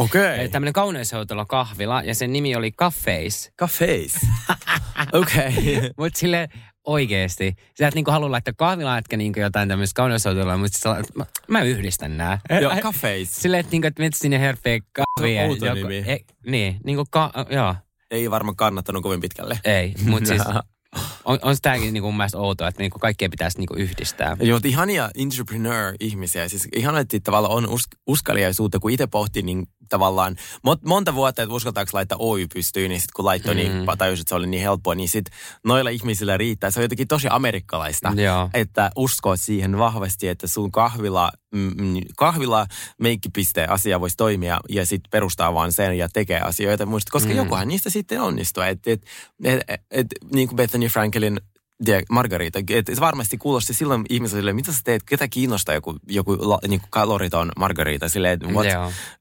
Okei. Eli tämmöinen kauneushoitolo kahvila, ja sen nimi oli Cafés. Cafés. Okei. Mutta sille oikeesti. Sä et niinku halua laittaa kahvila, etkä niinku jotain tämmöistä kauneushoitoloa, mutta sä, mä, mä yhdistän nää. Joo, cafés. Silleen, että niinku, et menet sinne herpeä kahvia. outo nimi. E, niin, niinku ka, joo, Ei varmaan kannattanut kovin pitkälle. ei. Mutta siis on, on tämäkin niinku mun mielestä outoa, että niinku kaikkea pitäisi niinku yhdistää. Joo, mutta ihania entrepreneur-ihmisiä. Siis ihan, että tavallaan on us- uskaliaisuutta, kun itse pohti, niin tavallaan mon- monta vuotta, että uskaltaako laittaa Oy pystyyn, niin sitten kun laittoi, niin Mm. tajusin, että se oli niin helppoa, niin sitten noilla ihmisillä riittää. Se on jotenkin tosi amerikkalaista, Joo. että uskoo siihen vahvasti, että sun kahvila, mm, mm, kahvila meikkipiste asia voisi toimia ja sitten perustaa vaan sen ja tekee asioita. Muista, koska Mm. jokuhan niistä sitten onnistuu. Että et, et, et, et, niin kuin Bethany Frankelin tiedä, Margarita, että se varmasti kuulosti silloin ihmisille, mitä sä teet, ketä kiinnostaa joku, joku la, niin kuin kaloriton Margarita, silleen, että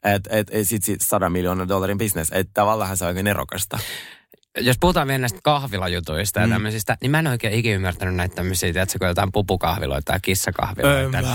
et, et, et, sit, sit 100 miljoonaa dollarin bisnes, että tavallaan se on aika nerokasta. Jos puhutaan vielä näistä kahvilajutuista ja Mm. tämmöisistä, niin mä en oikein ikinä ymmärtänyt näitä tämmöisiä, tiedätkö, kun jotain pupukahviloita tai kissakahviloita.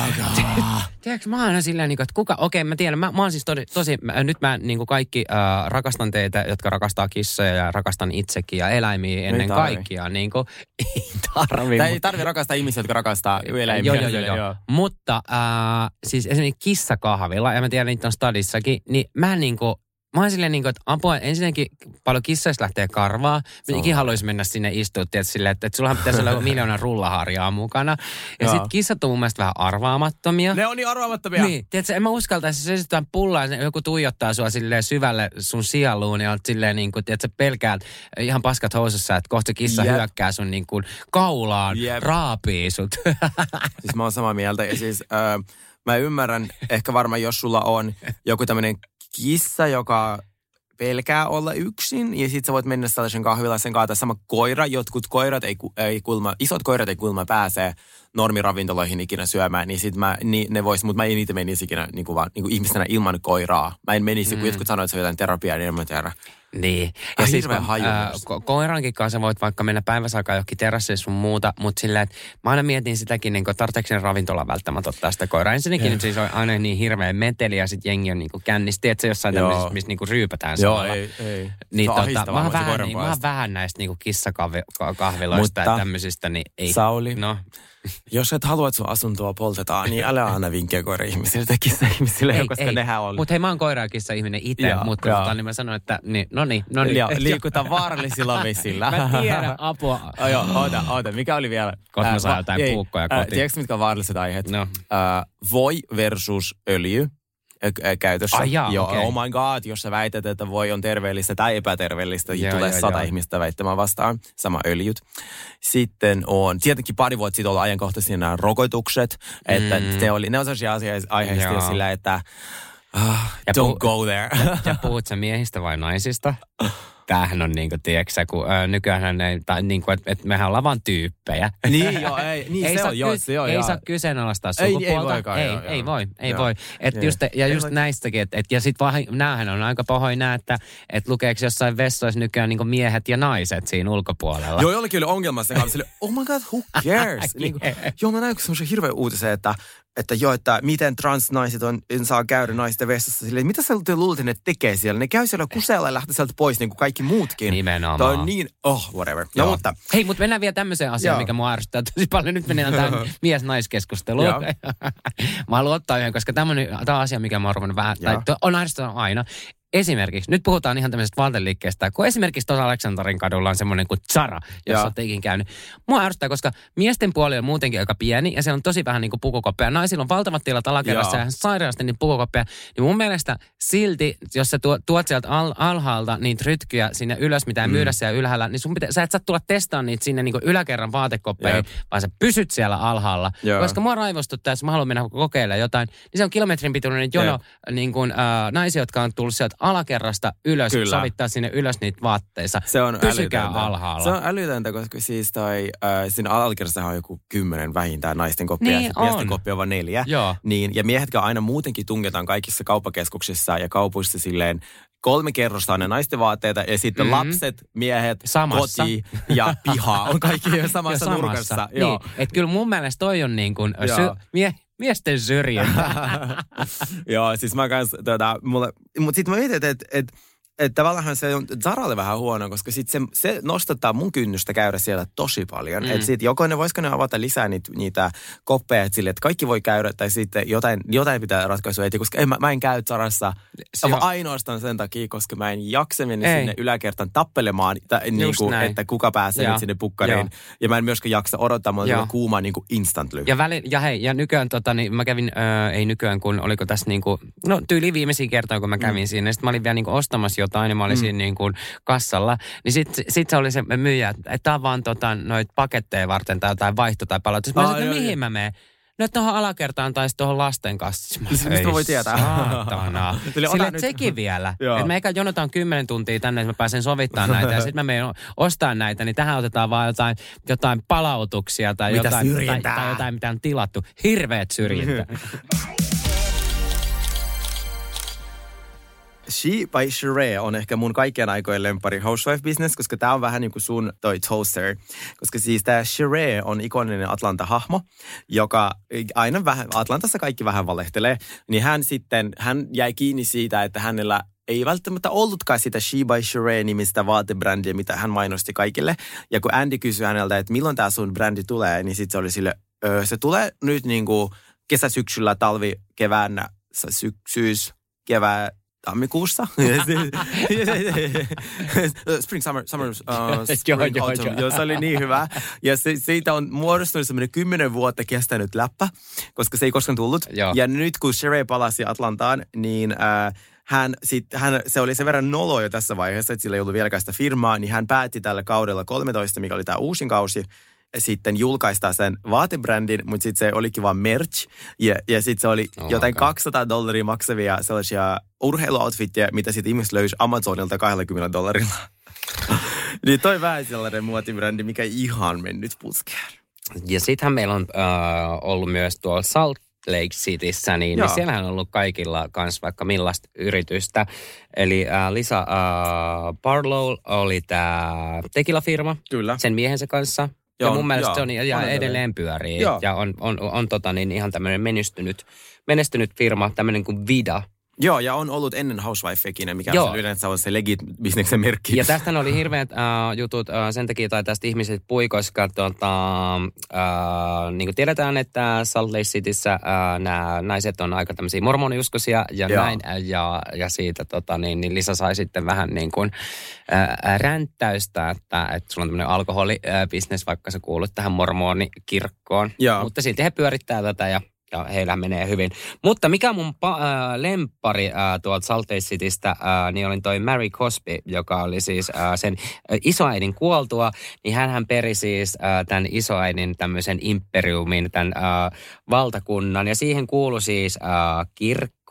Tiedätkö, mä oon aina silleen, niin kuin, että kuka, okei, mä tiedän, mä, mä oon siis tosi, tosi mä, nyt mä niin kuin kaikki äh, rakastan teitä, jotka rakastaa kissoja ja rakastan itsekin ja eläimiä ennen kaikkea. Niin kuin, ei tarvi. Tai ei tarvi rakastaa ihmisiä, jotka rakastaa eläimiä. Joo, joo, joo, joo. Mutta äh, siis esimerkiksi kissakahvila, ja mä tiedän, niitä on stadissakin, niin mä en niinku, mä oon silleen niin kuin, että apua, ensinnäkin paljon kissoista lähtee karvaa. Mä ikin haluaisin mennä sinne istua, tiedät, silleen, että, että sullahan pitäisi olla miljoona rullaharjaa mukana. Ja sitten kissat on mun mielestä vähän arvaamattomia. Ne on niin arvaamattomia. Niin, tiedätkö, en mä uskaltaisi, se pullaa, ja joku tuijottaa sua silleen syvälle sun sieluun, ja olet silleen niin kuin, tiedätkö, pelkäät ihan paskat housussa, että kohta kissa Jep. hyökkää sun niin kuin kaulaan, Jep. raapii sut. Siis mä oon samaa mieltä. Ja siis äh, mä ymmärrän, ehkä varmaan jos sulla on joku tämmöinen kissa, joka pelkää olla yksin, ja sit sä voit mennä sellaisen kahvilaisen kanssa, sama koira, jotkut koirat ei, ei kulma, isot koirat ei kulma pääse normiravintoloihin ikinä syömään, niin sit mä, niin ne vois, mutta mä en niitä menisi ikinä niin kuin vaan, niin kuin ihmisenä ilman koiraa. Mä en menisi, mm. kun jotkut sanoo, että se on jotain terapiaa, niin en mä tiedä. Niin. Ah, siis kun, myös. ko- koirankin kanssa voit vaikka mennä päiväsaikaan johonkin terassille sun muuta, mutta silleen, että mä aina mietin sitäkin, niin tarvitseeko ravintola välttämättä ottaa sitä koiraa. Ensinnäkin nyt siis on aina niin hirveä meteli ja sitten jengi on niin kännisti, että se jossain Joo. tämmöisessä, missä niin ryypätään Joo, samalla. ei, ei. Niin tota, mä, oon vähän, niin, mä oon vähän näistä niinku kissakahviloista ja Mutta- tämmöisistä, niin ei. Sauli, No, Jos et halua, että sun asuntoa poltetaan, niin älä anna vinkkejä koira-ihmisille tai kissa-ihmisille, koska nehän on... Mutta hei, mä oon koira ja kissa ihminen itse, Joo, mutta joo. tota, niin mä sanoin, että niin, no niin, no niin. Ja liikuta vaarallisilla vesillä. Mä tiedän, apua. Oh, joo, oota, oota. Mikä oli vielä? Kohta mä Ää, saan jotain ei, puukkoja kotiin. Tiedätkö, mitkä on vaaralliset aiheet? No. Ää, voi versus öljy käytössä. Ai jaa, joo, okei. Oh my god, jos sä väität, että voi on terveellistä tai epäterveellistä, Joo, tulee joo, sata joo. ihmistä väittämään vastaan. Sama öljyt. Sitten on, tietenkin pari vuotta sitten ollut ajankohtaisia nämä rokotukset, että Mm. se oli, ne on sellaisia aiheista sillä, että ah, Ja don't puhu- go there. Ja puhut sä miehistä vai naisista? Tämähän on niinku, tiedätkö sä, kun ää, nykyään ei, tai niinku, että et mehän ollaan vaan tyyppejä. niin joo, ei, niin ei se on, joo, se on, ei joo. saa kyseenalaistaa Ei- ei sukupuolta. voikaan, ei, joo, ei joo. voi, ei Joo. voi. Et Joo. just, ja Ei just voi. näistäkin, että et, ja sitten vaan, näähän on aika pahoin nää, että et lukeeko jossain vessoissa nykyään niinku miehet ja naiset siinä ulkopuolella. Joo, jollakin oli ongelma sen kanssa. Oh my god, who cares? niin kuin, joo, mä näin semmoisen hirveän uutisen, että, että joo, että miten transnaiset on, saa käydä naisten vessassa. Silleen, mitä sä te luulit, että ne tekee siellä? Ne käy siellä kuseella ja lähtee sieltä pois, niin kuin kaikki muutkin. Nimenomaan. Toi on niin, oh, whatever. No, Joo. mutta Hei, mutta mennään vielä tämmöiseen asiaan, Joo. mikä mua ärsyttää tosi paljon. Nyt mennään tähän mies-naiskeskusteluun. Mä haluan ottaa yhden, koska tämä on, asia, mikä mä oon vähän, tai on ärsyttänyt aina. Esimerkiksi, nyt puhutaan ihan tämmöisestä vaateliikkeestä, kun esimerkiksi tuossa Aleksanterin kadulla on semmoinen kuin Zara, jos olette ikin käynyt. Mua ärsyttää, koska miesten puoli on muutenkin aika pieni ja siellä on tosi vähän niin kuin pukukoppeja. Naisilla on valtavat tilat alakerrassa ja ihan sairaasti niin pukukoppeja. Niin mun mielestä silti, jos sä tuot, tuot sieltä al, alhaalta niitä rytkyjä sinne ylös, mitä ei myydä siellä ylhäällä, niin sun pitää, sä et saa tulla testaamaan niitä sinne niin kuin yläkerran vaatekoppeihin, Jep. vaan sä pysyt siellä alhaalla. Joo. Koska mua raivostuttaa, jos mä haluan mennä kokeilemaan jotain, niin se on kilometrin pituinen jono niin kuin, äh, naisia, jotka on tullut sieltä alakerrasta ylös, Kyllä. sovittaa sinne ylös niitä vaatteissa. se on Pysykää älytöntä. alhaalla. Se on älytöntä, koska siis toi, äh, siinä alakerrassa on joku kymmenen vähintään naisten koppia. Niin ja. Miesten koppia on neljä. Joo. Niin, ja miehetkä aina muutenkin tungetaan kaikissa kauppakeskuksissa ja kaupuissa silleen, kolme kerrosta on ne naisten vaatteita ja sitten Mhm. mm-hmm. lapset, miehet, Samassa. koti ja piha on kaikki samassa, Jo nurkassa. Niin, että kyllä mun mielestä toi on niin kuin Joo. sy- mie- miesten syrjintä. Joo, siis mä kans, tota, mulle, mutta sitten mä mietin, että et, et, et tavallaan se on Zaralle vähän huono, koska sit se, se nostattaa mun kynnystä käydä siellä tosi paljon. Mm. Että sitten joko ne, voisiko ne avata lisää niitä, niitä koppeja, että sille, että kaikki voi käydä, tai sitten jotain, jotain pitää ratkaisua etsiä, koska en, mä, mä en käy Zarassa Se on- ainoastaan sen takia, koska mä en jaksa mennä Ei. sinne yläkertaan tappelemaan, tai, niin kuin, että kuka pääsee Joo. nyt sinne pukkariin. Joo. Ja mä en myöskään jaksa odottaa, mulla Joo. tulee kuuma niin kuin instantly. Ja, väli, ja hei, ja nykyään tota, niin mä kävin, öö, ei nykyään, kun oliko tässä niinku, no tyyli viimeisiä kertoja, kun mä kävin mm. siinä, sitten mä olin vielä niinku ostamassa jotain, niin mä olin mm. siinä niinku kassalla, niin sitten sit se oli se myyjä, että tää on vaan tota, noit paketteja varten tai jotain vaihto- tai palautus. Mä sanoin, että joo, mihin mä menen? No tuohon alakertaan tai tuohon lasten kanssa. Mä Mistä sanoin, mä "Ei voi tietää?" Saatana. Sille, nyt. sekin vielä. Että mä eikä jonotaan 10 tuntia tänne, että mä pääsen sovittamaan näitä ja sitten mä menen ostaa näitä, niin tähän otetaan vaan jotain, jotain palautuksia tai Mitä jotain, tai, tai jotain, mitä on tilattu. Hirveet syrjintä. She by Sheree on ehkä mun kaikkien aikojen lempari housewife-business, koska tää on vähän niin kuin sun toi toaster. Koska siis tää Sheree on ikoninen Atlanta-hahmo, joka aina vähän, Atlantassa kaikki vähän valehtelee. Niin hän sitten, hän jäi kiinni siitä, että hänellä ei välttämättä ollutkaan sitä She by Sheree-nimistä vaatebrändiä, mitä hän mainosti kaikille. Ja kun Andy kysyi häneltä, että milloin tämä sun brändi tulee, niin sitten se oli sille, öö, se tulee nyt niin kuin kesä, syksyllä, talvi, keväänä, sy- syys, kevää, tammikuussa. Spring, summer, summer, uh, Joo, spring, joo, autumn. joo. Joo, se oli niin hyvä. Ja se, siitä on muodostunut semmoinen kymmenen vuotta kestänyt läppä, koska se ei koskaan tullut. Joo. Ja nyt kun Sheree palasi Atlantaan, niin äh, hän, sit, hän, se oli sen verran nolo jo tässä vaiheessa, että sillä ei ollut vieläkään sitä firmaa, niin hän päätti tällä kaudella 13, mikä oli tämä uusin kausi, sitten julkaista sen vaatebrändin, mutta sitten se olikin vaan merch. Ja, ja sitten se oli Oh jotain God. 200 dollaria maksavia sellaisia urheiluoutfitteja, mitä sitten ihmiset löysi Amazonilta 20 dollarilla. niin toi vähän sellainen muotibrändi, mikä ihan mennyt puskeen. Ja sittenhän meillä on äh, ollut myös tuolla Salt Lake Cityssä, niin, Joo. niin siellähän on ollut kaikilla kans vaikka millaista yritystä. Eli äh, Lisa äh, Barlow oli tämä tekilafirma Kyllä. sen miehensä kanssa. Joo, ja mun mielestä joo. se on ja On edelleen. edelleen pyörii. Joo. Ja on, on, on tota, niin ihan tämmöinen menestynyt, menestynyt firma, tämmöinen kuin Vida. Joo, ja on ollut ennen Housewifekin, mikä Joo. on yleensä on se legit bisneksen merkki. Ja tästä oli hirveät äh, jutut äh, sen takia, tai tästä ihmiset pui, koska tota, äh, niin kuin tiedetään, että Salt Lake Cityssä äh, nämä naiset on aika tämmöisiä mormoniuskoisia ja Joo. näin. äh, Ja, ja siitä tota, niin, niin Lisa sai sitten vähän niin kuin äh, ränttäystä, että, että sulla on tämmöinen alkoholibisnes, vaikka sä kuulut tähän mormonikirkkoon. Joo. Mutta silti he pyörittää tätä ja ja heillä menee hyvin. Mutta mikä mun pa- äh, lempari äh, tuolta Salt Lake Citystä, äh, niin olin toi Mary Cosby, joka oli siis äh, sen äh, isoäidin kuoltua, niin hän peri siis äh, tämän isoäidin tämmöisen imperiumin, tämän äh, valtakunnan. Ja siihen kuului siis äh,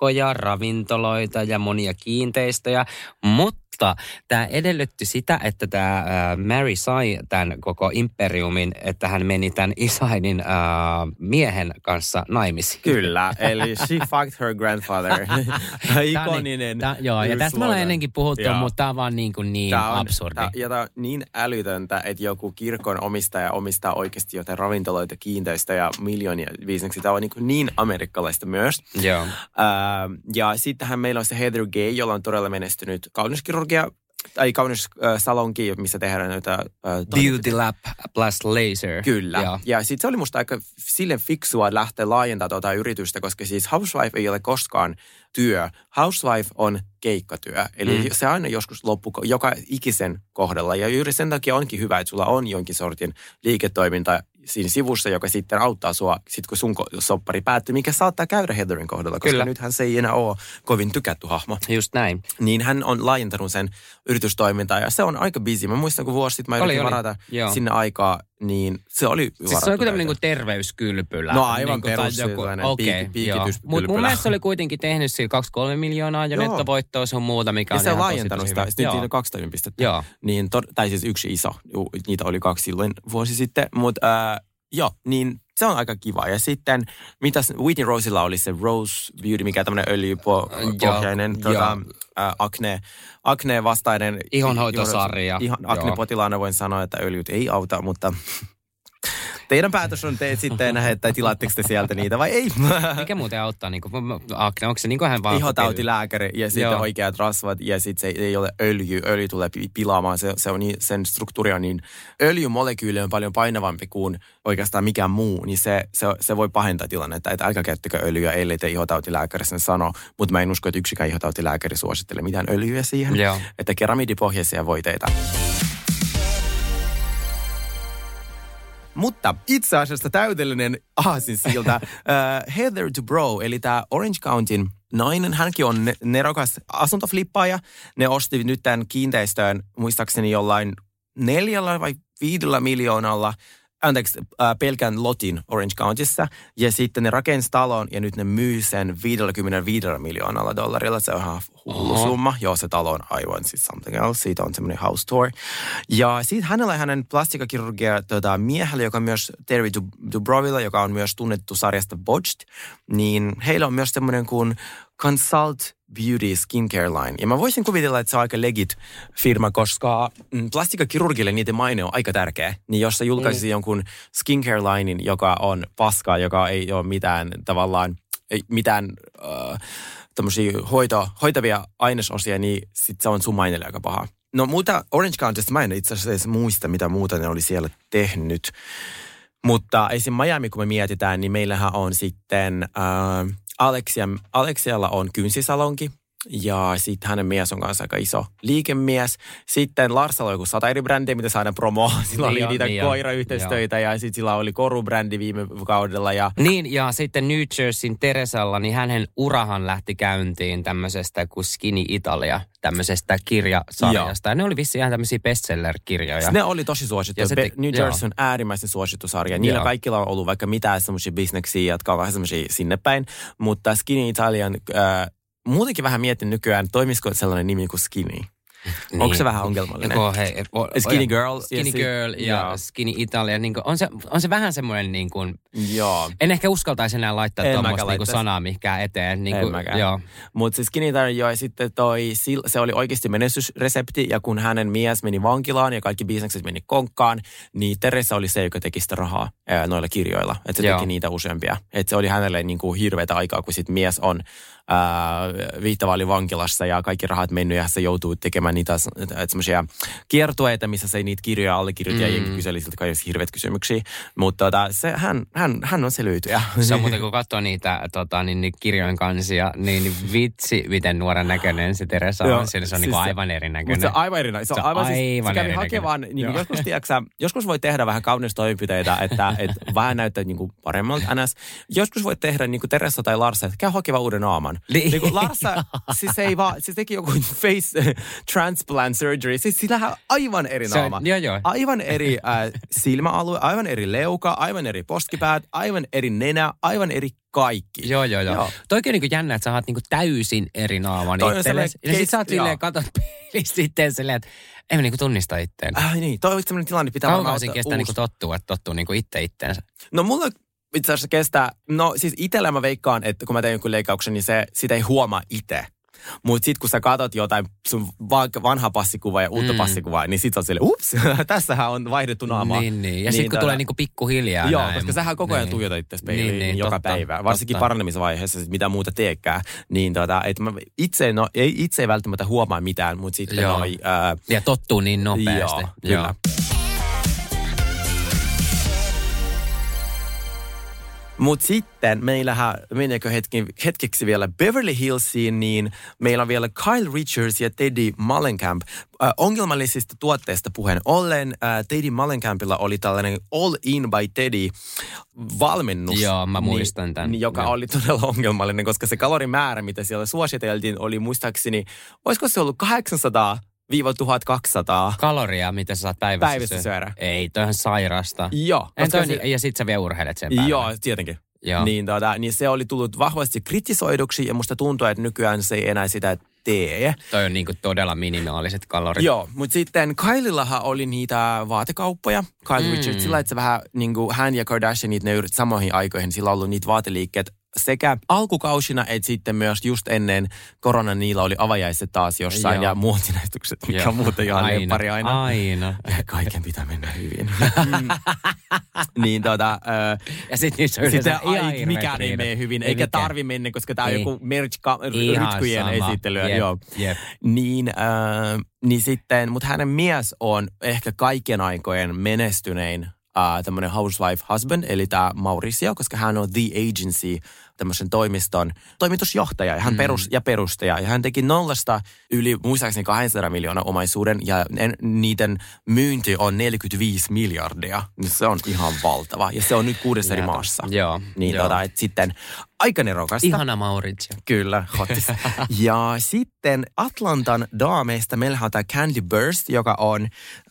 kirkkoja, ravintoloita ja monia kiinteistöjä, mutta tämä edellytti sitä, että tämä äh, Mary sai tämän koko imperiumin, että hän meni tämän isoäidin äh, miehen kanssa naimisiin. Kyllä, eli she fucked her grandfather. Ikoninen. Tää, joo, ja tästä me ollaan ennenkin puhuttu, Joo. mutta tämä on vaan niin, kuin niin Tää on, absurdi. Tää, ja tämä on niin älytöntä, että joku kirkon omistaja omistaa oikeasti jotain ravintoloita, kiinteistöjä, miljoonia bisneksiä. Tämä on niin, kuin niin amerikkalaista myös. Joo. Ää, ja sittenhän meillä on se Heather Gay, jolla on todella menestynyt kauneuskirurgia, tai kauneussalonki, missä tehdään näitä... ää, Beauty Lab plus Laser. Kyllä. Joo. Ja sitten se oli musta aika silleen fiksua lähteä laajentamaan tuota yritystä, koska siis housewife ei ole koskaan työ. Housewife on keikkatyö. Eli mm. se aina joskus loppu joka ikisen kohdalla. Ja juuri sen takia onkin hyvä, että sulla on jonkin sortin liiketoiminta siinä sivussa, joka sitten auttaa sua, sit kun sun soppari päättyy, mikä saattaa käydä Heatherin kohdalla, koska Kyllä. nythän se ei enää ole kovin tykätty hahmo. Just näin. Niin hän on laajentanut sen yritystoimintaa ja se on aika busy. Mä muistan, kun vuosi sitten mä Oli, yritin oli. varata Joo. sinne aikaa, niin se oli Siis se on joku tämmöinen täyteen. niin terveyskylpylä. No aivan niin perus okei, piiki- piikitys- Mutta mun mielestä se oli kuitenkin tehnyt sillä 2-3 miljoonaa jo nettovoittoa sun muuta, mikä Ja on se on laajentanut sitä. Sitten siinä on kaksi toimipistettä. Joo. Niin, to, tai siis yksi iso. Niitä oli kaksi silloin vuosi sitten. Mutta äh, joo, niin se on aika kiva. Ja sitten, mitäs Whitney Rosella oli se Rose Beauty, mikä tämmöinen öljypohjainen tota, äh, akne, akne vastainen. Ihonhoitosarja. Ihan Joo. aknepotilaana voin sanoa, että öljyt ei auta, mutta teidän päätös on te sitten, että tilaatteko te sieltä niitä vai ei. Mikä muuten auttaa? Niin kuin, akne, onko se niin kuin hän vaan... ihotautilääkäri ja sitten Joo. oikeat rasvat ja sitten se ei ole öljy. Öljy tulee pi- pilaamaan, se, se on niin, sen struktuuri on niin, öljymolekyyli on paljon painavampi kuin oikeastaan mikään muu, niin se, se, se voi pahentaa tilannetta, että älkää käyttäkö öljyä, ellei te ihotautilääkäri sen sano. Mutta mä en usko, että yksikään ihotautilääkäri suosittelee mitään öljyä siihen. Joo. Että keramidipohjaisia voiteita. Mutta itse asiassa täydellinen aasinsilta. uh, Heather Dubrow, eli tämä Orange Countyn nainen, hänkin on ne- nerokas asuntoflippaaja. Ne osti nyt tämän kiinteistöön, muistaakseni jollain neljällä vai viidellä miljoonalla anteeksi, äh, pelkän lotin Orange Countyssa. Ja sitten ne rakensi talon ja nyt ne myy sen 55 miljoonalla dollarilla. Se on ihan hullu Oho. summa. Joo, se talo on aivan siis something else. Siitä on semmoinen house tour. Ja sitten hänellä hänen plastikakirurgia tota, miehellä, joka on myös Terry Dub- Dubrovilla, joka on myös tunnettu sarjasta Botched, niin heillä on myös semmoinen kuin Consult Beauty Skincare Line. Ja mä voisin kuvitella, että se on aika legit firma, koska mm, plastikakirurgille niiden maine on aika tärkeä. Niin jos sä julkaisisit mm. jonkun skincare linein, joka on paskaa, joka ei ole mitään tavallaan, ei mitään äh, tämmöisiä hoito, hoitavia ainesosia, niin sit se on sun maineelle aika paha. No muuta Orange Countysta mä en itse asiassa edes muista, mitä muuta ne oli siellä tehnyt. Mutta esim. Miami, kun me mietitään, niin meillähän on sitten äh, Alexia, Alexialla on kynsisalonki. Ja sitten hänen mies on kanssa aika iso liikemies. Sitten Larsalla on joku sata eri brändiä, mitä saadaan promoa. Sillä Niin oli on, niitä niin on. koirayhteistöitä ja sitten sillä oli korubrändi viime kaudella. Ja Niin, ja sitten New Jerseyn Teresalla, niin hänen urahan lähti käyntiin tämmöisestä kuin Skinny Italia, tämmöisestä kirjasarjasta. Ja ne oli vissiin ihan tämmöisiä bestseller-kirjoja. ne oli tosi suosittu. Ja se te- New joo. Jersey on äärimmäisen suosittu sarja. Niillä Joo. kaikilla on ollut vaikka mitään semmoisia bisneksiä, jotka on vähän semmoisia sinne päin. Mutta Skinny Italian, äh, muutenkin vähän mietin nykyään, toimisiko sellainen nimi kuin Skinny? Niin. Onko se vähän ongelmallinen? Joko hei, o, Skinny Girl. Skinny ja Girl ja joo. Skinny Italia. Niin kuin, on, se, on se vähän semmoinen niin kuin, Joo. en ehkä uskaltaisi enää laittaa En tuommoista niin sanaa mihinkään eteen. Niin En kuin, mäkään. joo. Mutta siis Skinny Tar jo, ja sitten toi, se oli oikeasti menestysresepti, ja kun hänen mies meni vankilaan ja kaikki bisnekset meni konkkaan, niin Teresa oli se, joka teki sitä rahaa noilla kirjoilla. Että se Joo. teki niitä useampia. Että se oli hänelle niin kuin hirveätä aikaa, kun sit mies on ää, viittavaali vankilassa ja kaikki rahat mennyt, ja se joutuu tekemään niitä semmoisia kiertueita, missä se niitä kirjoja allekirjoitti, mm. ja kyseli siltä kaikista hirveät kysymyksiä. Mutta tota, se, hän, hän, hän on selviytyjä. Se on muuten, kun katsoo niitä tota, niin, niin kirjojen kansia, niin, niin vitsi, miten nuoren näköinen se Teresa Joo, on. Siellä se on siis niin se- aivan erinäköinen. Mutta se on aivan erinäinen. Se on Se on aivan, siis, se aivan kävi erinäköinen. hakemaan, niin kuin joskus, tiedätkö, joskus voi tehdä vähän kaunistoimenpiteitä, että, että vähän näyttää niin kuin paremmalta ns. Joskus voi tehdä niin kuin Teressa tai Larsa, että käy hakemaan uuden naaman. Niin. Niin kuin Larsa, siis se ei vaan, se teki joku face transplant surgery, siis sillähän on aivan eri Se naama. joo, joo. Aivan eri äh, silmäalue, aivan eri leuka, aivan eri poskipäät, aivan eri nenä, aivan eri kaikki. Joo, joo, joo. Joo. Toikin on niin jännä, että sä oot niin täysin eri naaman Toi itsellesi. Ja sit sä oot silleen, katot peilistä itteen silleen, että en mä niin tunnista itteen. Äh, niin, toi on sellainen tilanne, pitää varmaan Kauan siinä ottaa kestää uusi- tottua, että tottuu niin itse itteensä. No mulla itse asiassa kestää, no siis itsellä mä veikkaan, että kun mä teen jonkun leikkauksen, niin se, sitä ei huomaa itse. Mutta sitten kun sä katot jotain sun va- vanha passikuva ja uutta Mm. passikuvaa, niin sit sä oot silleen, ups, tässähän on vaihdettu naamaa. Niin, niin. Ja sitten kun tota- tulee niinku pikkuhiljaa Joo, näin. koska sähän koko ajan Niin. tuijotat itse peiliin Niin, niin, joka totta, päivä. Varsinkin totta. parannemisvaiheessa, sit mitä muuta teekään. Niin tota, et mä itse, no, ei, itse ei välttämättä huomaa mitään, mutta sitten Joo. noi, ää, Ja tottuu niin nopeasti. Joo, kyllä. Mutta sitten meillähän, meneekö hetki, hetkeksi vielä Beverly Hillsiin, niin meillä on vielä Kyle Richards ja Teddy Mullenkamp. Äh, ongelmallisista tuotteista puheen ollen, äh, Teddy Mullenkampilla oli tällainen All In by Teddy valmennus. Joo, mä muistan. Niin, joka Joo. oli todella ongelmallinen, koska se kalorimäärä, mitä siellä suositeltiin, oli muistaakseni, olisiko se ollut 800 1200 Kaloria, mitä sä saat päivässä, Päivässä syödä. Ei, toi on sairasta. Joo. En toi, se- ja sit sä vielä urheilet sen päälle. Joo, tietenkin. Joo. Niin, tota, niin se oli tullut vahvasti kritisoiduksi ja musta tuntuu, että nykyään se ei enää sitä tee. Toi on niinku todella minimaaliset kalorit. Joo, mutta sitten Kylillahan oli niitä vaatekauppoja. Kyle Mm. Richards, sillä että se vähän niin kuin hän ja Kardashianit, ne yritti samoihin aikoihin, sillä on ollut niitä vaateliikkeet sekä alkukausina että sitten myös just ennen koronan niillä oli avajaiset taas jossain Joo. ja muotinäytökset, mikä Joo. on muuten ihan aina, lemppari aina. Aina. Kaiken pitää mennä hyvin. Mm. niin tota, äh, Ja sit niissä on sitten ai, mikään ei mene hyvin, Ei eikä mikään. tarvi mennä, koska tämä on joku merch Ihan rytkyjen sama. esittelyä. Jep, Joo. jep. Niin, äh, niin sitten, mutta hänen mies on ehkä kaikkien aikojen menestynein äh, tämmöinen housewife husband, eli tämä Mauricio, koska hän on The Agency, tämmöisen toimiston toimitusjohtaja ja, hän perus, ja perustaja. Ja hän teki nollasta yli muistaakseni 200 miljoonaa omaisuuden ja en, niiden myynti on 45 miljardia. Niin se on ihan valtava. Ja se on nyt kuudessa eri maassa. Joo, Niin joo. tota, et sitten aika nerokasta. Ihana Mauricio. Kyllä, hotis. ja sitten Atlantan daameista meillähän on tämä Candy Burst, joka on,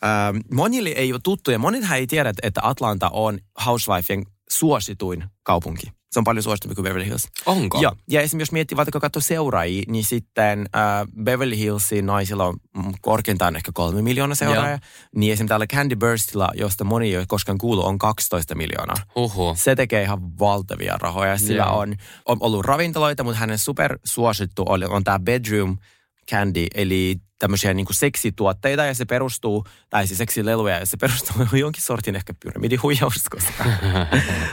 ähm, monille ei ole tuttu ja monethan ei tiedä, että Atlanta on housewifeien suosituin kaupunki. Se on paljon suositumpi kuin Beverly Hills. Onko? Joo, ja esimerkiksi jos miettii vaikka katsoa seuraajia, niin sitten äh, Beverly Hillsin naisilla on korkeintaan ehkä kolme miljoonaa seuraajaa. Niin esimerkiksi täällä Candy Burstilla, josta moni ei ole koskaan kuullut, on 12 miljoonaa. Huhu. Se tekee ihan valtavia rahoja. Sillä Joo. on, on ollut ravintoloita, mutta hänen supersuosittu oli, on tämä Bedroom Candy, eli tämmöisiä niin seksituotteita, ja se perustuu, tai siis seksileluja, ja se perustuu jonkin sortin ehkä pyramidihuijaus, koska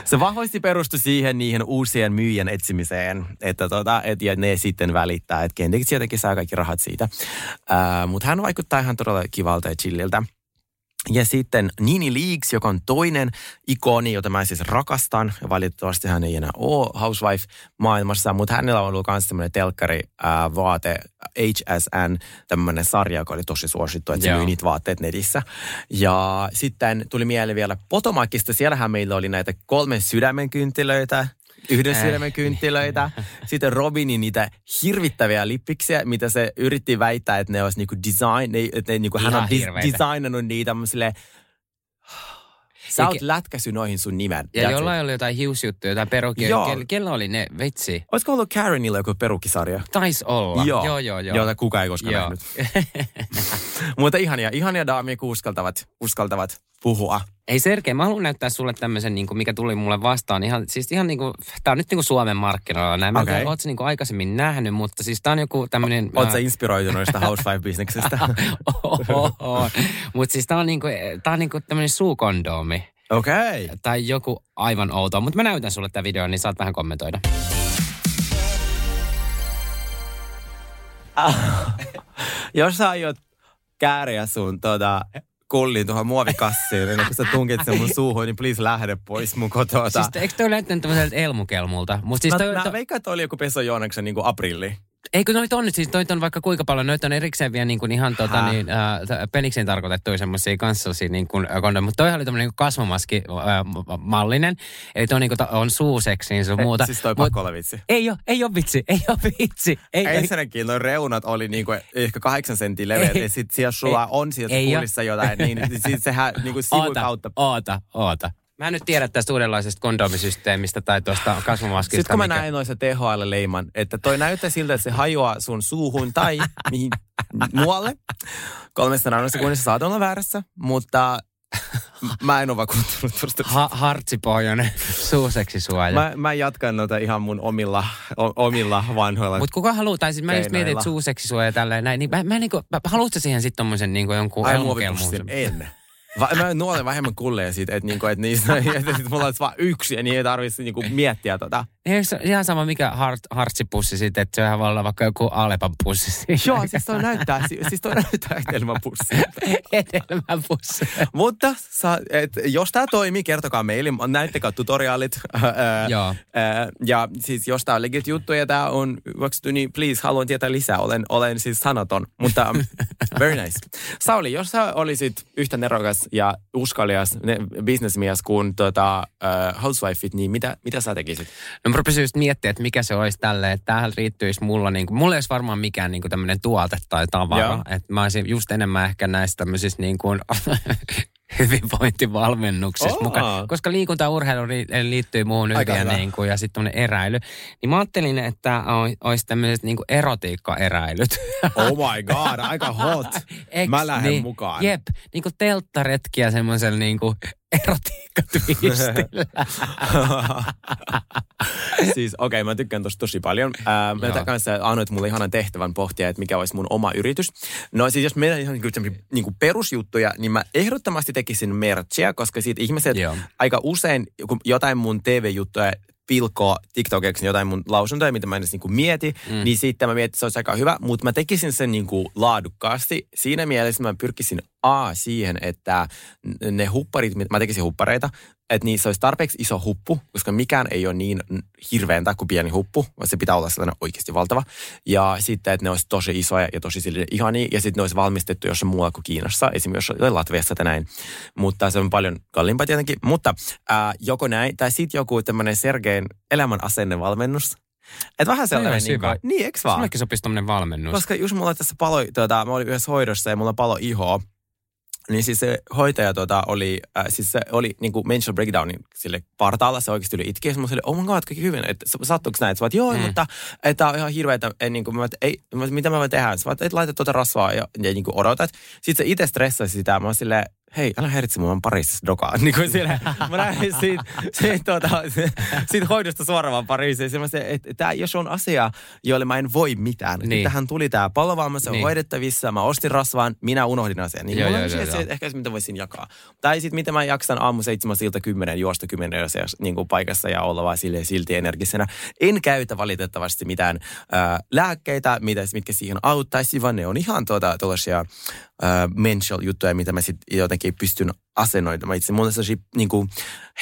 se vahvasti perustui siihen niihin uusien myyjän etsimiseen, että tota, et, ja ne sitten välittää, että kenties jotenkin saa kaikki rahat siitä. Uh, mutta hän vaikuttaa ihan todella kivalta ja chilliltä. Ja sitten Nini Leaks, joka on toinen ikoni, jota mä siis rakastan. Ja valitettavasti hän ei enää ole housewife-maailmassa, mutta hänellä on ollut myös semmoinen telkkari ää, vaate HSN, tämmöinen sarja, joka oli tosi suosittu, että se myi niitä vaatteet netissä. Ja sitten tuli mieleen vielä Potomacista, siellähän meillä oli näitä kolmen sydämen kynttilöitä, yhden Äh. sydämen kynttilöitä. Sitten Robinin niitä hirvittäviä lippiksiä, mitä se yritti väittää, että ne olisi niinku design, ne, että ne, niinku, hän on dis- hirveitä. designannut niitä. Mä silleen, Sä oot lätkäsy noihin sun nimen. Ja That's jollain oli jotain hiusjuttuja, jotain perukia. Joo. Kel, kello oli ne? Vitsi. Olisiko ollut Karenilla joku perukkisarja? Taisi olla. joo, joo. joo. Jota kukaan ei koskaan Joo. nähnyt. Mutta ihania, ihania daamia, kun uskaltavat, uskaltavat puhua. Ei Sergei, mä haluan näyttää sulle tämmöisen, niin kuin, mikä tuli mulle vastaan. Ihan, siis ihan niin kuin, tää on nyt niin kuin Suomen markkinoilla. Näin. Mä en niin kuin aikaisemmin nähnyt, mutta siis tää on joku tämmöinen... Oot sä inspiroitunut noista housewife-bisneksestä? Mutta siis tää on, niinku, tää on niinku tämmöinen suukondoomi. Okei. Okay. Tai joku aivan outo. Mutta mä näytän sulle tämän videon, niin saat vähän kommentoida. Jos sä aiot kääriä sun tota, kullin tuohon muovikassiin, ennen kuin sä tunkit sen mun suuhun, niin please lähde pois mun kotota. Siis eikö toi näyttänyt tämmöiseltä elmukelmulta? Mutta siis mä, toi, mä toi, veikkaan, että oli joku Peso Joonaksen niin aprilli. Eikö noita on nyt, siis noita on vaikka kuinka paljon, noita on erikseen vielä niin kuin ihan tota, niin, äh, penikseen tarkoitettuja semmoisia kanssa niin kuin kondoja. Mutta toihan oli tämmöinen niin kasvomaski äh, mallinen. Eli toi niin kuin, ta- on suuseksiin sun muuta. Siis toi Mut- pakko olla vitsi. Ei ole, ei ole vitsi, ei ole vitsi. Ei, Ensinnäkin noin reunat oli niinku ehkä kahdeksan sentin leveät, Ei. ja sit siellä sulla Ei. on sieltä Ei oo. kullissa jotain, niin sit sehän niinku sivun oota, kautta. oota, oota. Mä en nyt tiedä tästä uudenlaisesta kondomisysteemistä tai tuosta kasvomaskista. Sitten kun mä mikä- näin noissa THL-leiman, että toi näyttää siltä, että se hajoaa sun suuhun tai mihin muualle. Kolmesta nainoista sekunnissa saat olla väärässä, mutta mä en ole vakuuttunut tuosta. Ha- hartsipohjainen suuseksisuoja. Mä, mä jatkan noita ihan mun omilla, o, omilla vanhoilla. Mutta kuka haluaa, tai siis mä just mietin, että suuseksisuoja ja tälleen näin, niin mä, mä niinku, mä, haluatko siihen sitten tommosen niinku jonkun Ai elmukelmuun? en. Va, mä nuolen vähemmän kulleja siitä, että, niinku, että niistä että sit mulla olisi vaan yksi ja niin ei tarvitse niinku miettiä tota. Eikö ihan sama mikä hart, hartsipussi sitten, että se voi olla vaikka joku Alepan pussi. Joo, siis toi näyttää, si- siis toi näyttää hedelmäpussilta. Hedelmäpussi. Mutta et, jos tämä toimii, kertokaa meille. Näyttäkää tutoriaalit. Ää, Joo. ää, ja siis jos tämä on legit juttu ja tämä on hyväksytty, niin please, haluan tietää lisää. Olen, olen siis sanaton, mutta um, very nice. Sauli, jos sä olisit yhtä nerokas ja uskallias ne, businessmies kuin tota, uh, housewifeit, niin mitä, mitä sä tekisit? No mä rupesin just miettimään, että mikä se olisi tälle, että tämähän riittyisi mulla, niin kuin, mulla ei olisi varmaan mikään niin kuin tämmöinen tuote tai tavara. Joo. Että mä olisin just enemmän ehkä näissä tämmöisissä niin kuin hyvinvointivalmennuksissa Oo. mukaan. Koska liikunta ja urheilu ri- liittyy muuhun hyvä. niin kuin, ja sitten tämmöinen eräily. Niin mä ajattelin, että olisi tämmöiset niin kuin erotiikkaeräilyt. Oh my god, aika hot. Eks Mä lähden niin? mukaan. Jep, niin kuin telttaretkiä semmoisella niin kuin siis okei, okay, mä tykkään tosta tosi paljon. Ää, mä Joo. kanssa annoit mulle ihanan tehtävän pohtia, että mikä olisi mun oma yritys. No siis jos meillä ihan niin niin perusjuttuja, niin mä ehdottomasti tekisin merchia, koska siitä ihmiset Joo. aika usein, kun jotain mun TV-juttuja pilkoo TikTokiksi jotain mun lausuntoja, mitä mä en edes niin mieti, mm. niin sitten mä mietin, että se olisi aika hyvä, mutta mä tekisin sen niin kuin laadukkaasti. Siinä mielessä mä pyrkisin A siihen, että ne hupparit, mä tekisin huppareita, että niissä olisi tarpeeksi iso huppu, koska mikään ei ole niin hirveäntä kuin pieni huppu, vaan se pitää olla sellainen oikeasti valtava. Ja sitten, että ne olisi tosi isoja ja tosi silleen ihania, ja sitten ne olisi valmistettu jossain muualla kuin Kiinassa, esimerkiksi jossain Latviassa tai näin. Mutta se on paljon kalliimpaa tietenkin. Mutta ää, joko näin, tai sitten joku tämmöinen Sergein elämän asennevalmennus. Että vähän sellainen, niin, kuin, niin eikö vaan? Sullekin sopisi tämmöinen valmennus. Koska just mulla tässä paloi, tuota, mä olin yhdessä hoidossa ja mulla palo ihoa. Niin siis se hoitaja tota, oli, äh, siis se oli niinku menstrual breakdownin sille partaalla, se oikeasti oli itki. Ja mä olin, oh my god, kaikki hyvin, että sattuuko näin? Sä vaat, joo, mm. mutta että on ihan hirveetä, en, niin kuin, mä, ei, mitä mä voin tehdä? Sä vaat, et laita tuota rasvaa ja, ja niin kuin odotat. Sitten se itse stressasi sitä, mä silleen, hei, älä häiritse mua, mä Pariisissa dokaa. Niin kuin siellä, mä näin siitä, siitä, tuota, siitä hoidosta suoraan vaan Pariisiin. Mä sanoin, että tää, jos on asia, jolle mä en voi mitään. Niin. Niin. Tähän tuli tää palovamma, se on Niin. hoidettavissa, mä ostin rasvaan, minä unohdin asian. Niin Joo, mulla joo, on joo, se, joo. ehkä se, mitä voisin jakaa. Tai sitten miten mä jaksan aamu seitsemän siltä kymmenen juosta kymmenen niin kuin paikassa ja olla vaan silleen silti energisenä. En käytä valitettavasti mitään ää, lääkkeitä, mitä, mitkä siihen auttaisi, vaan ne on ihan tuota, tuollaisia mental juttuja, mitä mä sitten jotenkin pystyn asennoimaan itse. Mulla on sellaisia niin kuin,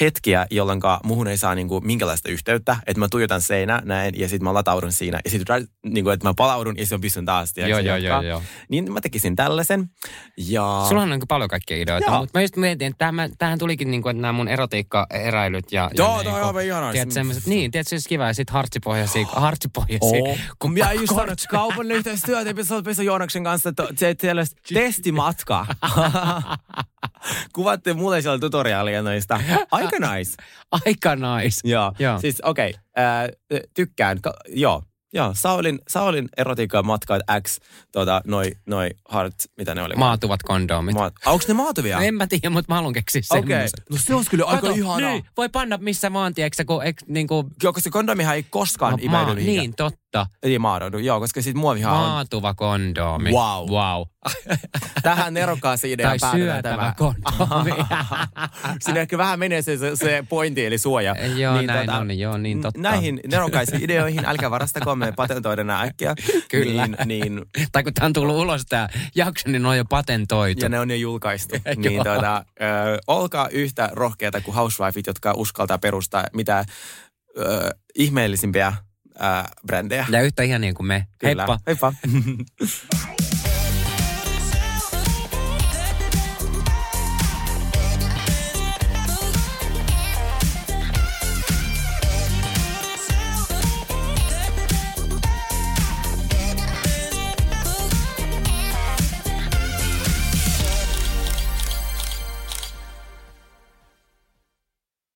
hetkiä, jolloin muhun ei saa niin kuin, minkälaista yhteyttä, että mä tuijotan seinä näin ja sitten mä lataudun siinä ja sitten niin kuin, että mä palaudun ja sitten pystyn taas. Joo, joo, joo, joo. Niin mä tekisin tällaisen. Ja... Sulla on niin paljon kaikkia ideoita, mutta mä just mietin, että tämähän, tämähän tulikin niin kuin, että nämä mun erotiikka-eräilyt ja... Joo, ja toi on aivan ihanaa. Tiedät, semmoiset, niin, tiedät, se olisi kiva ja sitten hartsipohjaisia, hartsipohjaisia. Oh. Kun mä just sanoin, että kaupallinen yhteistyöt, että sä oot Joonaksen kanssa, että se tällaista testimatkaa. Kuvatte mulle siellä tutoriaalia noista. Aika nice. Aika nice. Joo. Joo. Siis okei, okay. äh, tykkään. Ka- joo, Joo, Saulin, Saulin erotiikka matkaat X, tota, noi, noi heart, mitä ne oli? Maatuvat kondomit. Ma- Onko ne maatuvia? No en mä tiedä, mutta mä haluan keksiä Okei, okay. no se olisi kyllä aika Kato, ihanaa. Niin, voi panna missä vaan, tiedätkö, kun ek, niinku... Joo, koska kondomihan ei koskaan No, imeydy maa, niin, totta. Ei maadoudu, joo, koska sit muovihan on. Maatuva kondomi. Wow. wow. Tähän nerokkaaseen ideaan tai päädytään syötävä tämä. kondomi. Siinä ehkä vähän menee se, se, se pointti, eli suoja. joo, näin on, joo, niin totta. Näihin nerokkaisiin ideoihin, älkää varastako, me patentoidaan nämä äkkiä. Kyllä. Niin, niin, tai kun tämä on tullut ulos tämä jakso, niin ne on jo patentoitu. ja ne on jo julkaistu. niin tota, ö, olkaa yhtä rohkeita kuin housewifeit, jotka uskaltaa perustaa mitä ö, ihmeellisimpiä brändejä. Ja yhtä ihania kuin me. Kyllä. Heippa. Heippa.